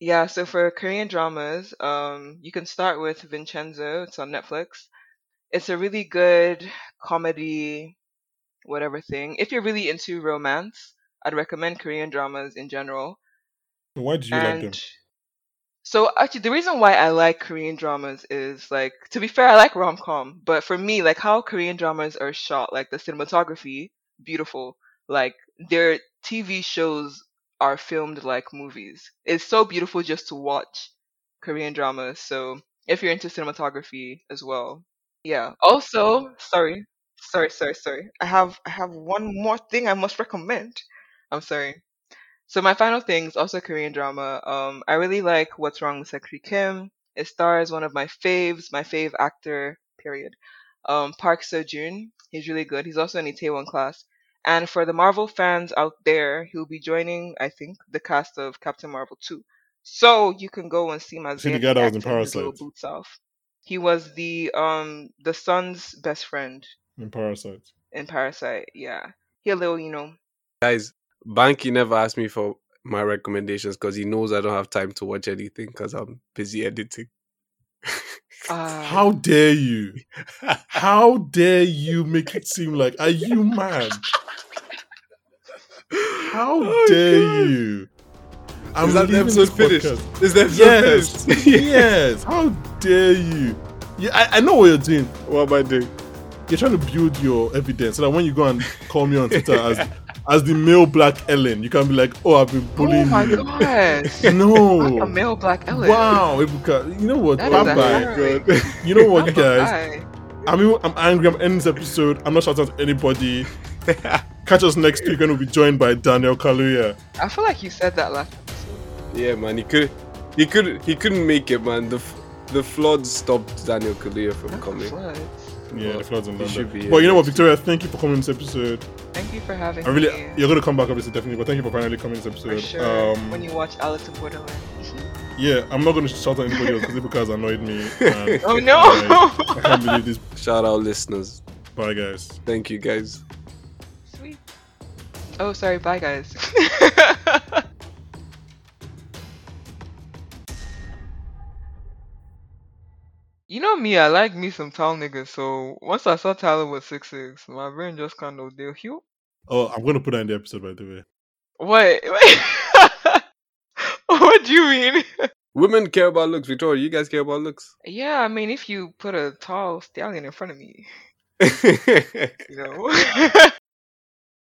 Yeah, so for Korean dramas, um, you can start with Vincenzo. It's on Netflix. It's a really good comedy, whatever thing. If you're really into romance, I'd recommend Korean dramas in general. Why do you like them? So actually the reason why I like Korean dramas is like to be fair, I like rom com, but for me, like how Korean dramas are shot, like the cinematography, beautiful. Like their TV shows are filmed like movies. It's so beautiful just to watch Korean dramas. So if you're into cinematography as well. Yeah. Also, sorry. Sorry, sorry, sorry. I have I have one more thing I must recommend. I'm sorry. So my final thing is also Korean drama. Um, I really like What's Wrong with Secretary Kim. It stars one of my faves, my fave actor, period. Um, Park Seo Joon. He's really good. He's also in Itaewon class. And for the Marvel fans out there, he'll be joining, I think, the cast of Captain Marvel 2. So you can go and see my See the guy that was in his little Parasite. boots off. He was the um the son's best friend In Parasite. in Parasite. Yeah, he a little, you know. Guys, Banky never asked me for my recommendations because he knows I don't have time to watch anything because I'm busy editing. Uh, How dare you? How dare you make it seem like are you mad? How Oh, dare God. you? I'm Is that the episode finished? podcast. Is the episode Yes, finished? yes. How dare you? Yeah, I, I know what you're doing. What am I doing? You're trying to build your evidence so that when you go and call me on Twitter as as the male black Ellen, you can be like, "Oh, I've been oh my you." gosh. No. I'm a male black Ellen. Wow, Ebuka, you know what? That Bye bye. Oh, you know what, guys? I'm even, I'm angry. I'm ending this episode. I'm not shouting at anybody. Catch us next week when we'll be joined by Daniel Kaluuya. I feel like you said that last episode. yeah, man, he could, he could, he couldn't make it, man. The the floods stopped Daniel Kaluuya from Not coming. floods. Yeah, But the floods in he should London. be But you know what, Victoria? Thank you for coming this episode. Thank you for having me. I really, me. you're gonna come back obviously definitely, but thank you for finally coming this episode. For episode. sure. Um, when you watch Alice in Borderland. yeah, I'm not gonna shout at anybody else because Ebuka has annoyed me. And oh no! I, I can't believe this. Shout out listeners. Bye, guys. Thank you guys. Sweet. Oh, sorry. Bye, guys. you know me, I like me some tall niggas. So once I saw Tyler was six six, my brain just kind of did Hugh. Oh, I'm gonna put that in the episode by the way. What? what do you mean? Women care about looks. Victoria, you guys care about looks. Yeah, I mean, if you put a tall stallion in front of me, you know.